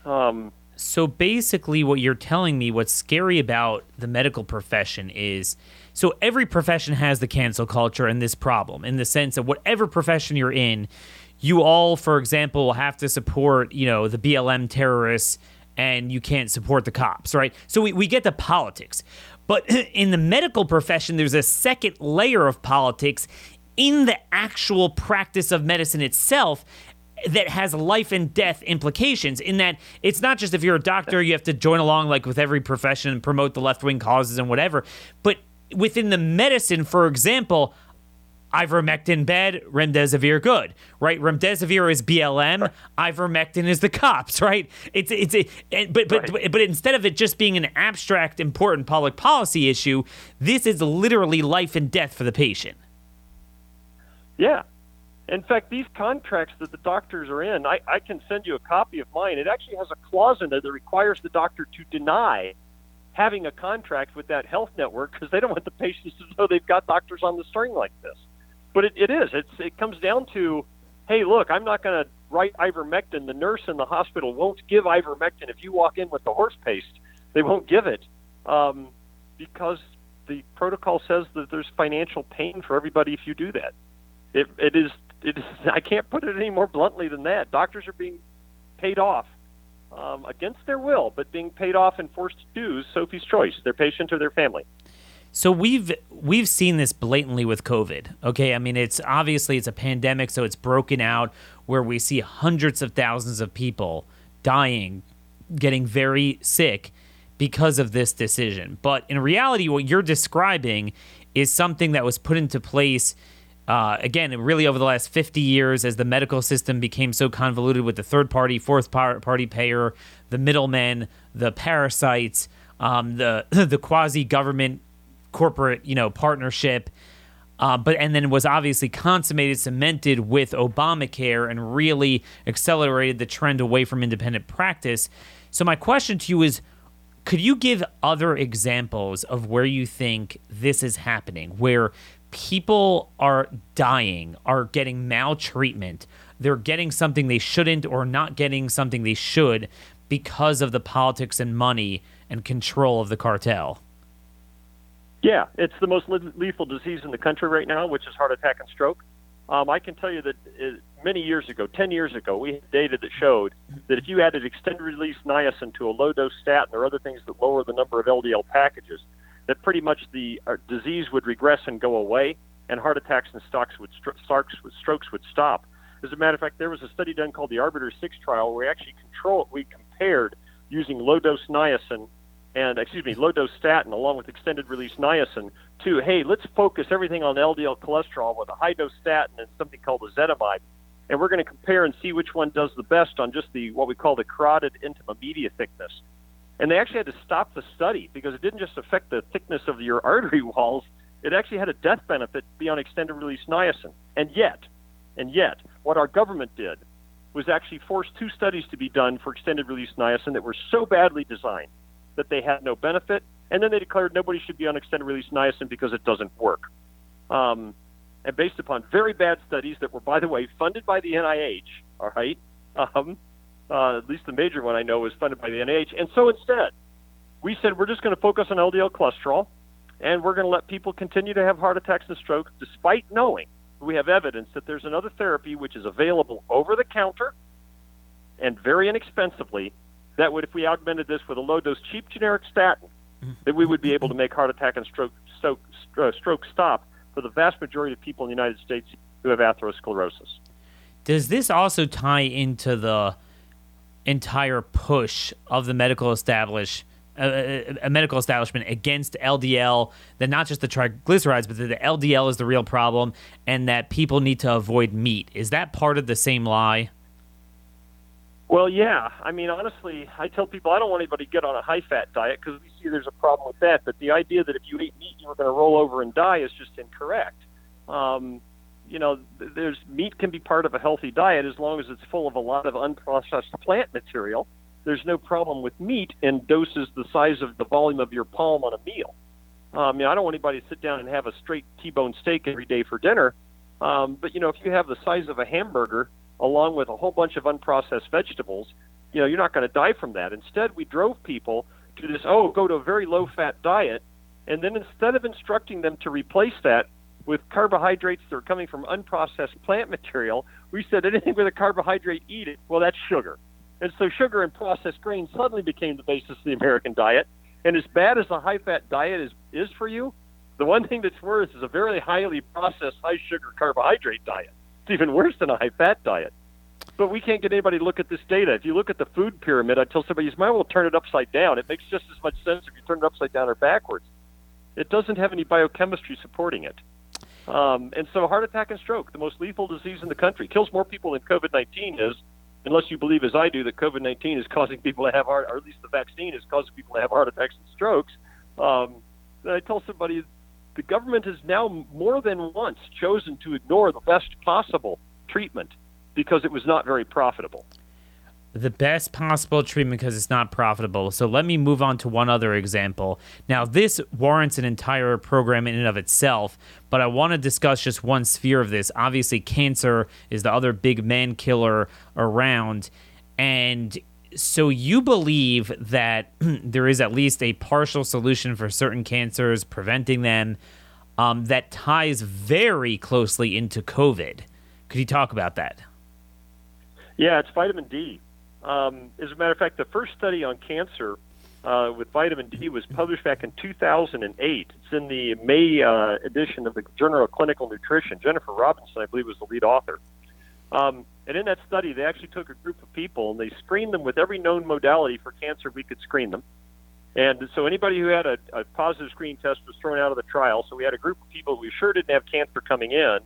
Um, so basically, what you're telling me, what's scary about the medical profession is so every profession has the cancel culture and this problem in the sense of whatever profession you're in, you all, for example, have to support, you know, the BLM terrorists and you can't support the cops, right? So we, we get the politics. But in the medical profession, there's a second layer of politics in the actual practice of medicine itself that has life and death implications in that it's not just if you're a doctor you have to join along like with every profession and promote the left-wing causes and whatever but within the medicine for example ivermectin bad, remdesivir good, right? Remdesivir is BLM, ivermectin is the cops, right? It's it's a, but but right. but instead of it just being an abstract important public policy issue, this is literally life and death for the patient. Yeah. In fact, these contracts that the doctors are in, I, I can send you a copy of mine. It actually has a clause in it that requires the doctor to deny having a contract with that health network because they don't want the patients to know they've got doctors on the string like this. But it, it is. It's it comes down to, hey, look, I'm not going to write ivermectin. The nurse in the hospital won't give ivermectin if you walk in with the horse paste. They won't give it um, because the protocol says that there's financial pain for everybody if you do that. It, it is. It is. I can't put it any more bluntly than that. Doctors are being paid off um, against their will, but being paid off and forced to choose Sophie's choice, their patient or their family. So we've we've seen this blatantly with COVID. Okay, I mean it's obviously it's a pandemic, so it's broken out where we see hundreds of thousands of people dying, getting very sick because of this decision. But in reality, what you're describing is something that was put into place uh, again, really over the last 50 years, as the medical system became so convoluted with the third party, fourth party payer, the middlemen, the parasites, um, the the quasi government corporate you know partnership, uh, but and then was obviously consummated, cemented with Obamacare, and really accelerated the trend away from independent practice. So my question to you is. Could you give other examples of where you think this is happening, where people are dying, are getting maltreatment, they're getting something they shouldn't or not getting something they should because of the politics and money and control of the cartel. Yeah, it's the most lethal disease in the country right now, which is heart attack and stroke. Um, I can tell you that uh, many years ago, 10 years ago, we had data that showed that if you added extended release niacin to a low dose statin or other things that lower the number of LDL packages, that pretty much the uh, disease would regress and go away, and heart attacks and strokes would, strokes would stop. As a matter of fact, there was a study done called the Arbiter 6 trial where we actually control, we compared using low dose niacin and excuse me, low dose statin along with extended release niacin to hey, let's focus everything on LDL cholesterol with a high dose statin and something called ezetimibe, and we're going to compare and see which one does the best on just the what we call the carotid intima media thickness. And they actually had to stop the study because it didn't just affect the thickness of your artery walls; it actually had a death benefit beyond extended release niacin. And yet, and yet, what our government did was actually force two studies to be done for extended release niacin that were so badly designed that they had no benefit, and then they declared nobody should be on extended release niacin because it doesn't work. Um, and based upon very bad studies that were, by the way, funded by the NIH, all right, um, uh, at least the major one I know was funded by the NIH. And so instead, we said we're just going to focus on LDL cholesterol, and we're going to let people continue to have heart attacks and strokes, despite knowing we have evidence that there's another therapy which is available over the counter and very inexpensively that would, if we augmented this with a low dose cheap generic statin, mm-hmm. that we would be able to make heart attack and stroke, stroke, uh, stroke stop for the vast majority of people in the United States who have atherosclerosis. Does this also tie into the entire push of the medical establishment? A, uh, a, uh, uh, medical establishment against LDL, that not just the triglycerides, but that the LDL is the real problem and that people need to avoid meat. Is that part of the same lie? Well, yeah. I mean, honestly, I tell people I don't want anybody to get on a high fat diet because we see there's a problem with that. But the idea that if you eat meat, you're going to roll over and die is just incorrect. Um, you know, there's meat can be part of a healthy diet as long as it's full of a lot of unprocessed plant material. There's no problem with meat in doses the size of the volume of your palm on a meal. Um, you know, I don't want anybody to sit down and have a straight T-bone steak every day for dinner. Um, but you know, if you have the size of a hamburger along with a whole bunch of unprocessed vegetables, you know, you're not going to die from that. Instead, we drove people to this, oh, go to a very low fat diet. And then instead of instructing them to replace that with carbohydrates that are coming from unprocessed plant material, we said anything with a carbohydrate, eat it. Well, that's sugar. And so sugar and processed grains suddenly became the basis of the American diet. And as bad as a high fat diet is, is for you, the one thing that's worse is a very highly processed, high sugar carbohydrate diet. It's even worse than a high fat diet. But we can't get anybody to look at this data. If you look at the food pyramid, I tell somebody you might as well turn it upside down. It makes just as much sense if you turn it upside down or backwards. It doesn't have any biochemistry supporting it. Um, and so, heart attack and stroke, the most lethal disease in the country, kills more people than COVID 19 is, unless you believe, as I do, that COVID 19 is causing people to have heart, or at least the vaccine is causing people to have heart attacks and strokes. Um, I tell somebody the government has now more than once chosen to ignore the best possible treatment because it was not very profitable. The best possible treatment because it's not profitable. So let me move on to one other example. Now, this warrants an entire program in and of itself, but I want to discuss just one sphere of this. Obviously, cancer is the other big man killer around. And so you believe that there is at least a partial solution for certain cancers, preventing them, um, that ties very closely into COVID. Could you talk about that? Yeah, it's vitamin D. Um, as a matter of fact, the first study on cancer uh, with vitamin D was published back in 2008. It's in the May uh, edition of the Journal of Clinical Nutrition. Jennifer Robinson, I believe, was the lead author. Um, and in that study, they actually took a group of people and they screened them with every known modality for cancer we could screen them. And so anybody who had a, a positive screen test was thrown out of the trial. So we had a group of people who sure didn't have cancer coming in,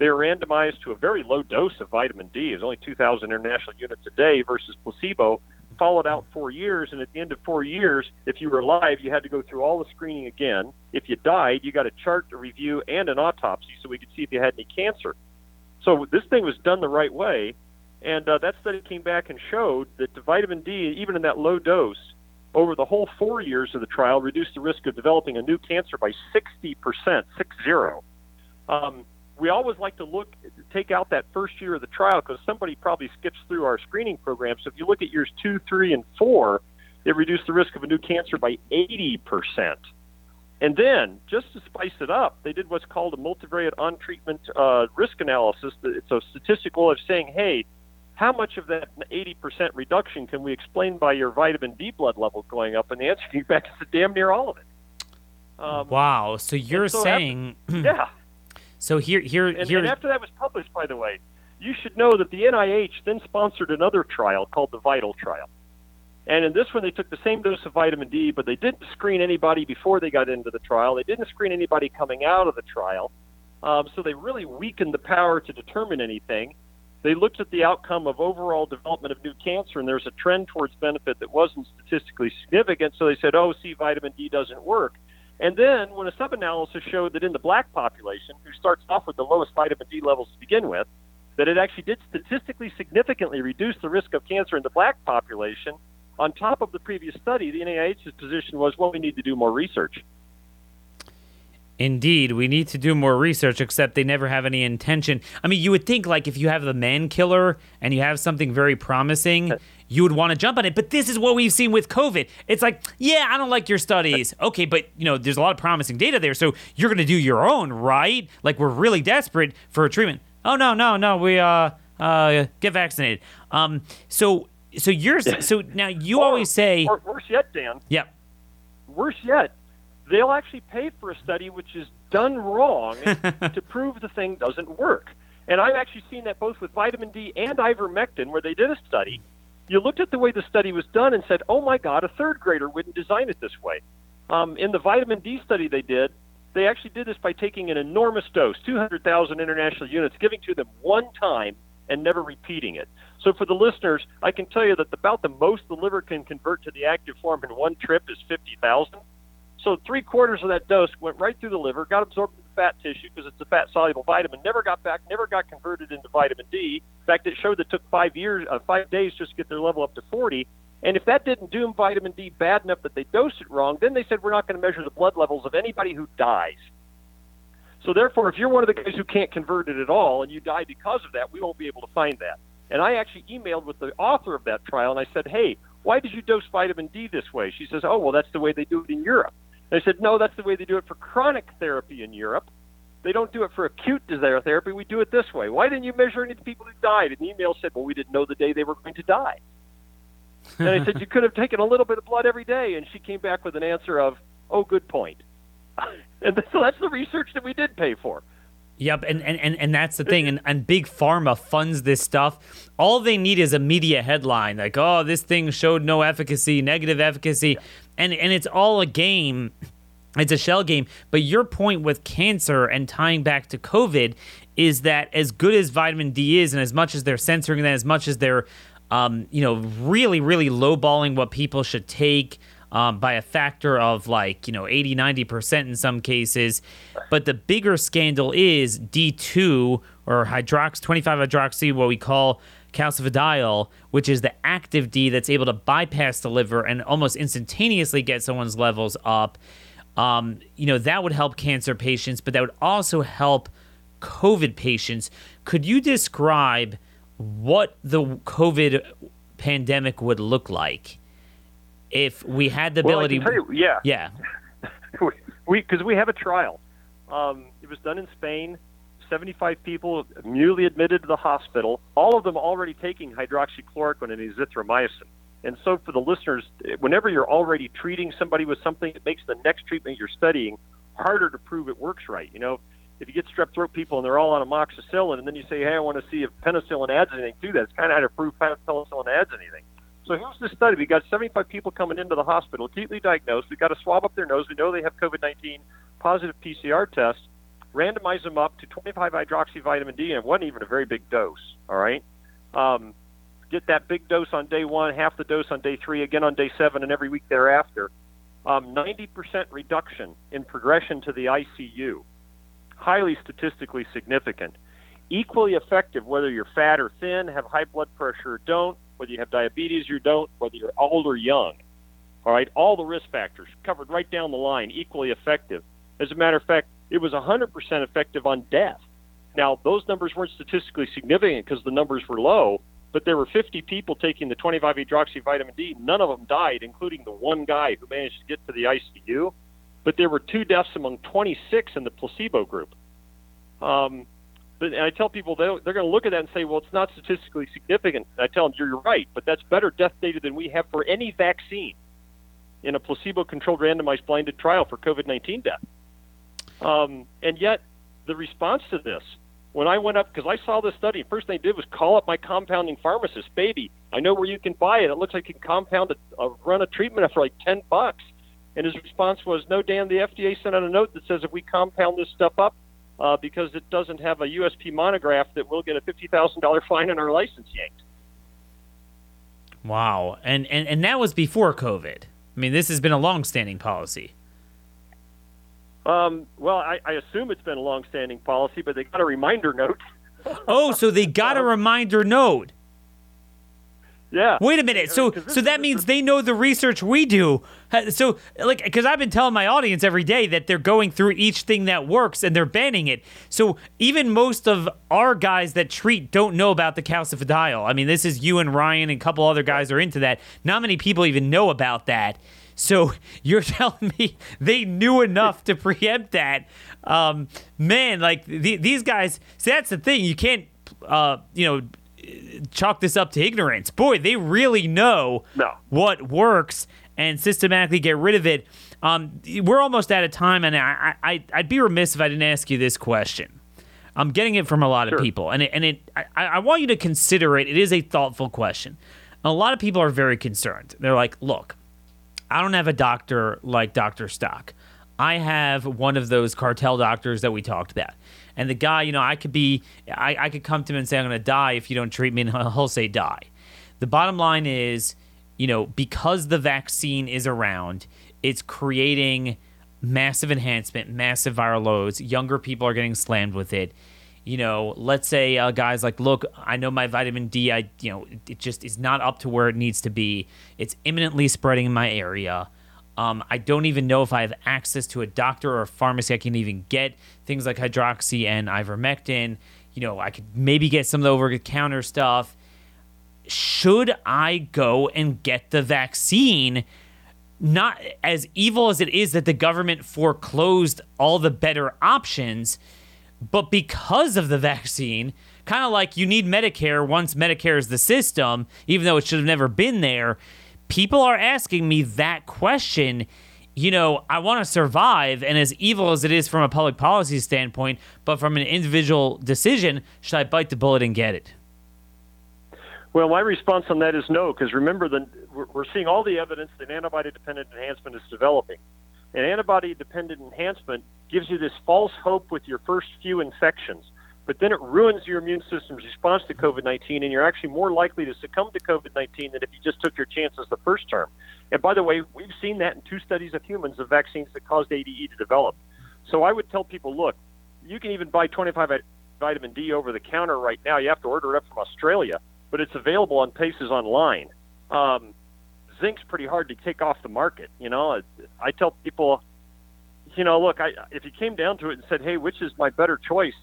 They were randomized to a very low dose of vitamin D. It was only 2,000 international units a day versus placebo. Followed out four years, and at the end of four years, if you were alive, you had to go through all the screening again. If you died, you got a chart, a review, and an autopsy so we could see if you had any cancer. So this thing was done the right way, and uh, that study came back and showed that the vitamin D, even in that low dose, over the whole four years of the trial, reduced the risk of developing a new cancer by 60%, six zero. Um, we always like to look, take out that first year of the trial because somebody probably skips through our screening program. So if you look at years two, three, and four, it reduced the risk of a new cancer by 80%. And then, just to spice it up, they did what's called a multivariate on treatment uh, risk analysis. It's a statistical way of saying, hey, how much of that 80% reduction can we explain by your vitamin D blood level going up? And the answer came back is damn near all of it. Um, wow. So you're so saying. Yeah. So here, here, and, here. And after that was published, by the way, you should know that the NIH then sponsored another trial called the VITAL trial. And in this one, they took the same dose of vitamin D, but they didn't screen anybody before they got into the trial. They didn't screen anybody coming out of the trial. Um, so they really weakened the power to determine anything. They looked at the outcome of overall development of new cancer, and there's a trend towards benefit that wasn't statistically significant. So they said, oh, see, vitamin D doesn't work. And then when a sub-analysis showed that in the black population, who starts off with the lowest vitamin D levels to begin with, that it actually did statistically significantly reduce the risk of cancer in the black population. On top of the previous study, the NIH's position was, well, we need to do more research. Indeed, we need to do more research, except they never have any intention. I mean, you would think, like, if you have the man killer and you have something very promising, you would want to jump on it. But this is what we've seen with COVID. It's like, yeah, I don't like your studies. Okay, but, you know, there's a lot of promising data there. So you're going to do your own, right? Like, we're really desperate for a treatment. Oh, no, no, no. We, uh, uh, get vaccinated. Um, so, so you're, so now you or, always say. Or worse yet, Dan. Yep. Worse yet they'll actually pay for a study which is done wrong to prove the thing doesn't work. And I've actually seen that both with vitamin D and ivermectin, where they did a study. You looked at the way the study was done and said, oh my God, a third grader wouldn't design it this way. Um, in the vitamin D study they did, they actually did this by taking an enormous dose, 200,000 international units, giving to them one time and never repeating it. So for the listeners, I can tell you that about the most the liver can convert to the active form in one trip is 50,000. So three quarters of that dose went right through the liver, got absorbed into fat tissue because it's a fat soluble vitamin, never got back, never got converted into vitamin D. In fact, it showed that it took five years, uh, five days just to get their level up to 40. And if that didn't doom vitamin D bad enough that they dosed it wrong, then they said we're not going to measure the blood levels of anybody who dies. So therefore, if you're one of the guys who can't convert it at all and you die because of that, we won't be able to find that. And I actually emailed with the author of that trial and I said, hey, why did you dose vitamin D this way? She says, oh, well, that's the way they do it in Europe. They said, no, that's the way they do it for chronic therapy in Europe. They don't do it for acute disease therapy. We do it this way. Why didn't you measure any of the people who died? And the email said, well, we didn't know the day they were going to die. and I said, you could have taken a little bit of blood every day. And she came back with an answer of, oh, good point. and so that's the research that we did pay for. Yep, and, and, and, and that's the thing. And, and Big Pharma funds this stuff. All they need is a media headline like, oh, this thing showed no efficacy, negative efficacy. And, and it's all a game. It's a shell game. But your point with cancer and tying back to COVID is that as good as vitamin D is, and as much as they're censoring that, as much as they're, um, you know, really, really lowballing what people should take, um, by a factor of like, you know, 80, 90% in some cases. But the bigger scandal is D2 or hydrox 25 hydroxy, what we call calcifediol, which is the active D that's able to bypass the liver and almost instantaneously get someone's levels up. Um, you know, that would help cancer patients, but that would also help COVID patients. Could you describe what the COVID pandemic would look like? if we had the ability. Well, you, yeah, yeah, we because we, we, have a trial. Um, it was done in Spain. 75 people newly admitted to the hospital, all of them already taking hydroxychloroquine and azithromycin. And so, for the listeners, whenever you're already treating somebody with something, it makes the next treatment you're studying harder to prove it works right. You know, if you get strep throat people and they're all on amoxicillin, and then you say, "Hey, I want to see if penicillin adds anything to that," it's kind of hard to prove penicillin adds anything. So here's the study. We got 75 people coming into the hospital, acutely diagnosed. We've got to swab up their nose. We know they have COVID-19 positive PCR test. Randomize them up to 25 hydroxy vitamin D, and it wasn't even a very big dose. All right, um, get that big dose on day one, half the dose on day three, again on day seven, and every week thereafter. Um, 90% reduction in progression to the ICU, highly statistically significant. Equally effective whether you're fat or thin, have high blood pressure or don't, whether you have diabetes or don't, whether you're old or young. All right, all the risk factors covered right down the line, equally effective. As a matter of fact, it was 100% effective on death. Now, those numbers weren't statistically significant because the numbers were low, but there were 50 people taking the 25 hydroxy vitamin D. None of them died, including the one guy who managed to get to the ICU. But there were two deaths among 26 in the placebo group. Um, but and I tell people they're, they're going to look at that and say, well, it's not statistically significant. And I tell them, you're right, but that's better death data than we have for any vaccine in a placebo-controlled randomized blinded trial for COVID-19 death. Um, and yet, the response to this, when I went up, because I saw this study, first thing I did was call up my compounding pharmacist. Baby, I know where you can buy it. It looks like you can compound a, a run a treatment for like 10 bucks. And his response was, no, Dan, the FDA sent out a note that says if we compound this stuff up uh, because it doesn't have a USP monograph, that we'll get a $50,000 fine and our license yanked. Wow. And, and, and that was before COVID. I mean, this has been a long-standing policy. Um, well, I, I, assume it's been a long-standing policy, but they got a reminder note. oh, so they got a reminder note. Yeah. Wait a minute. So so that means they know the research we do. So like cuz I've been telling my audience every day that they're going through each thing that works and they're banning it. So even most of our guys that treat don't know about the calcifediol. I mean, this is you and Ryan and a couple other guys are into that. Not many people even know about that. So you're telling me they knew enough to preempt that? Um, man, like the, these guys. See, that's the thing. You can't, uh, you know, chalk this up to ignorance. Boy, they really know no. what works and systematically get rid of it. Um, we're almost out of time, and I, I, I'd be remiss if I didn't ask you this question. I'm getting it from a lot sure. of people, and it, and it, I, I want you to consider it. It is a thoughtful question. A lot of people are very concerned. They're like, look, I don't have a doctor like Dr. Stock. I have one of those cartel doctors that we talked about. And the guy, you know, I could be, I, I could come to him and say, I'm going to die if you don't treat me, and he'll say, die. The bottom line is, you know, because the vaccine is around, it's creating massive enhancement, massive viral loads. Younger people are getting slammed with it. You know, let's say uh, guys like, look, I know my vitamin D, I, you know, it just is not up to where it needs to be. It's imminently spreading in my area. Um, I don't even know if I have access to a doctor or a pharmacy I can even get things like hydroxy and ivermectin. You know, I could maybe get some of the over the counter stuff. Should I go and get the vaccine? Not as evil as it is that the government foreclosed all the better options, but because of the vaccine, kind of like you need Medicare once Medicare is the system, even though it should have never been there people are asking me that question. You know, I want to survive, and as evil as it is from a public policy standpoint, but from an individual decision, should I bite the bullet and get it? Well, my response on that is no, because remember, we're seeing all the evidence that antibody dependent enhancement is developing. And antibody dependent enhancement gives you this false hope with your first few infections but then it ruins your immune system's response to COVID 19, and you're actually more likely to succumb to COVID 19 than if you just took your chances the first term. And by the way, we've seen that in two studies of humans of vaccines that caused ADE to develop. So I would tell people look, you can even buy 25 vitamin D over the counter right now. You have to order it up from Australia, but it's available on Paces online. Um, zinc's pretty hard to take off the market. You know, I tell people, you know, look, I, if you came down to it and said, hey, which is my better choice?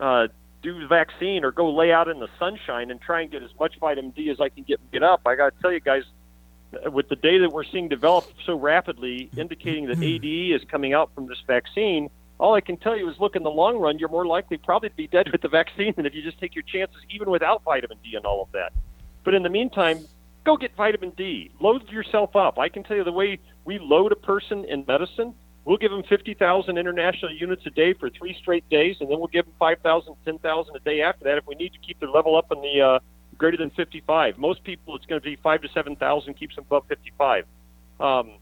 uh, do the vaccine or go lay out in the sunshine and try and get as much vitamin D as I can get get up. I got to tell you guys, with the data that we're seeing develop so rapidly, indicating that ADE is coming out from this vaccine, all I can tell you is, look, in the long run, you're more likely probably to be dead with the vaccine than if you just take your chances, even without vitamin D and all of that. But in the meantime, go get vitamin D. Load yourself up. I can tell you the way we load a person in medicine We'll give them 50,000 international units a day for three straight days, and then we'll give them 5,000, 10,000 a day after that if we need to keep their level up in the uh, greater than 55. Most people, it's going to be 5 to 7,000, keeps them above 55. Um,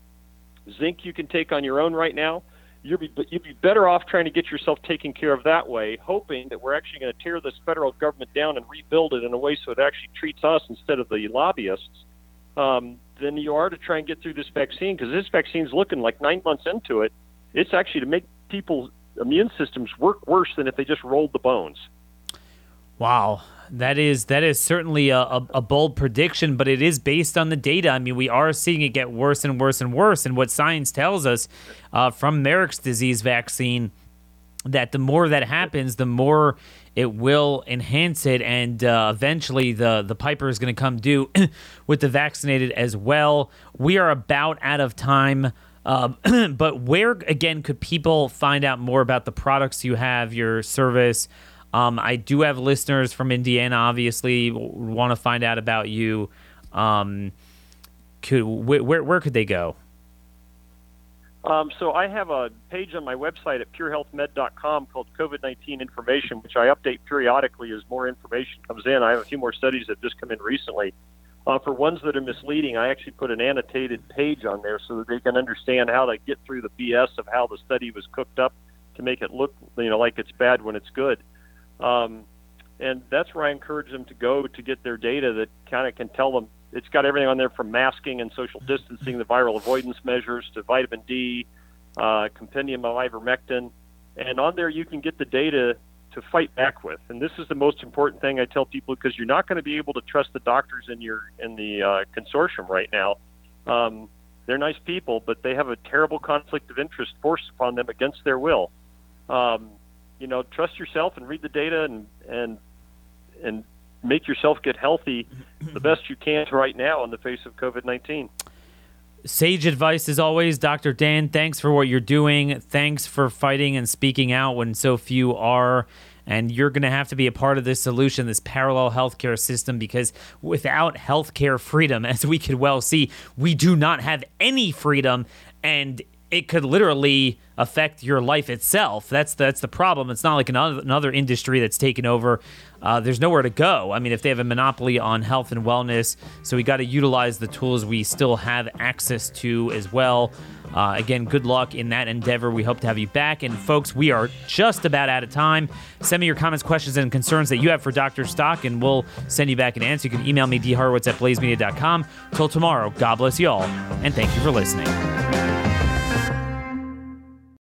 zinc you can take on your own right now. you'd be you'd be better off trying to get yourself taken care of that way, hoping that we're actually going to tear this federal government down and rebuild it in a way so it actually treats us instead of the lobbyists. Um, than you are to try and get through this vaccine because this vaccine's looking like nine months into it. It's actually to make people's immune systems work worse than if they just rolled the bones. Wow, that is that is certainly a, a, a, bold prediction, but it is based on the data. I mean, we are seeing it get worse and worse and worse. And what science tells us uh, from Marek's disease vaccine that the more that happens, the more it will enhance it, and uh, eventually the the piper is going to come due with the vaccinated as well. We are about out of time. Uh, but where again could people find out more about the products you have, your service? Um, I do have listeners from Indiana, obviously, want to find out about you. Um, could wh- where where could they go? Um, so I have a page on my website at purehealthmed.com called COVID-19 information, which I update periodically as more information comes in. I have a few more studies that have just come in recently. Uh, for ones that are misleading, I actually put an annotated page on there so that they can understand how to get through the BS of how the study was cooked up to make it look, you know, like it's bad when it's good. Um, and that's where I encourage them to go to get their data that kind of can tell them. It's got everything on there from masking and social distancing, the viral avoidance measures, to vitamin D, uh, compendium of ivermectin, and on there you can get the data to fight back with. And this is the most important thing I tell people because you're not going to be able to trust the doctors in your in the uh, consortium right now. Um, they're nice people, but they have a terrible conflict of interest forced upon them against their will. Um, you know, trust yourself and read the data and and and make yourself get healthy the best you can right now in the face of COVID nineteen. Sage advice as always, Dr. Dan. Thanks for what you're doing. Thanks for fighting and speaking out when so few are. And you're going to have to be a part of this solution, this parallel healthcare system, because without healthcare freedom, as we could well see, we do not have any freedom. And it could literally affect your life itself. That's that's the problem. It's not like another, another industry that's taken over. Uh, there's nowhere to go. I mean, if they have a monopoly on health and wellness, so we got to utilize the tools we still have access to as well. Uh, again, good luck in that endeavor. We hope to have you back. And folks, we are just about out of time. Send me your comments, questions, and concerns that you have for Dr. Stock, and we'll send you back an answer. You can email me, dhorowitz at blazemedia.com. Till tomorrow, God bless you all, and thank you for listening.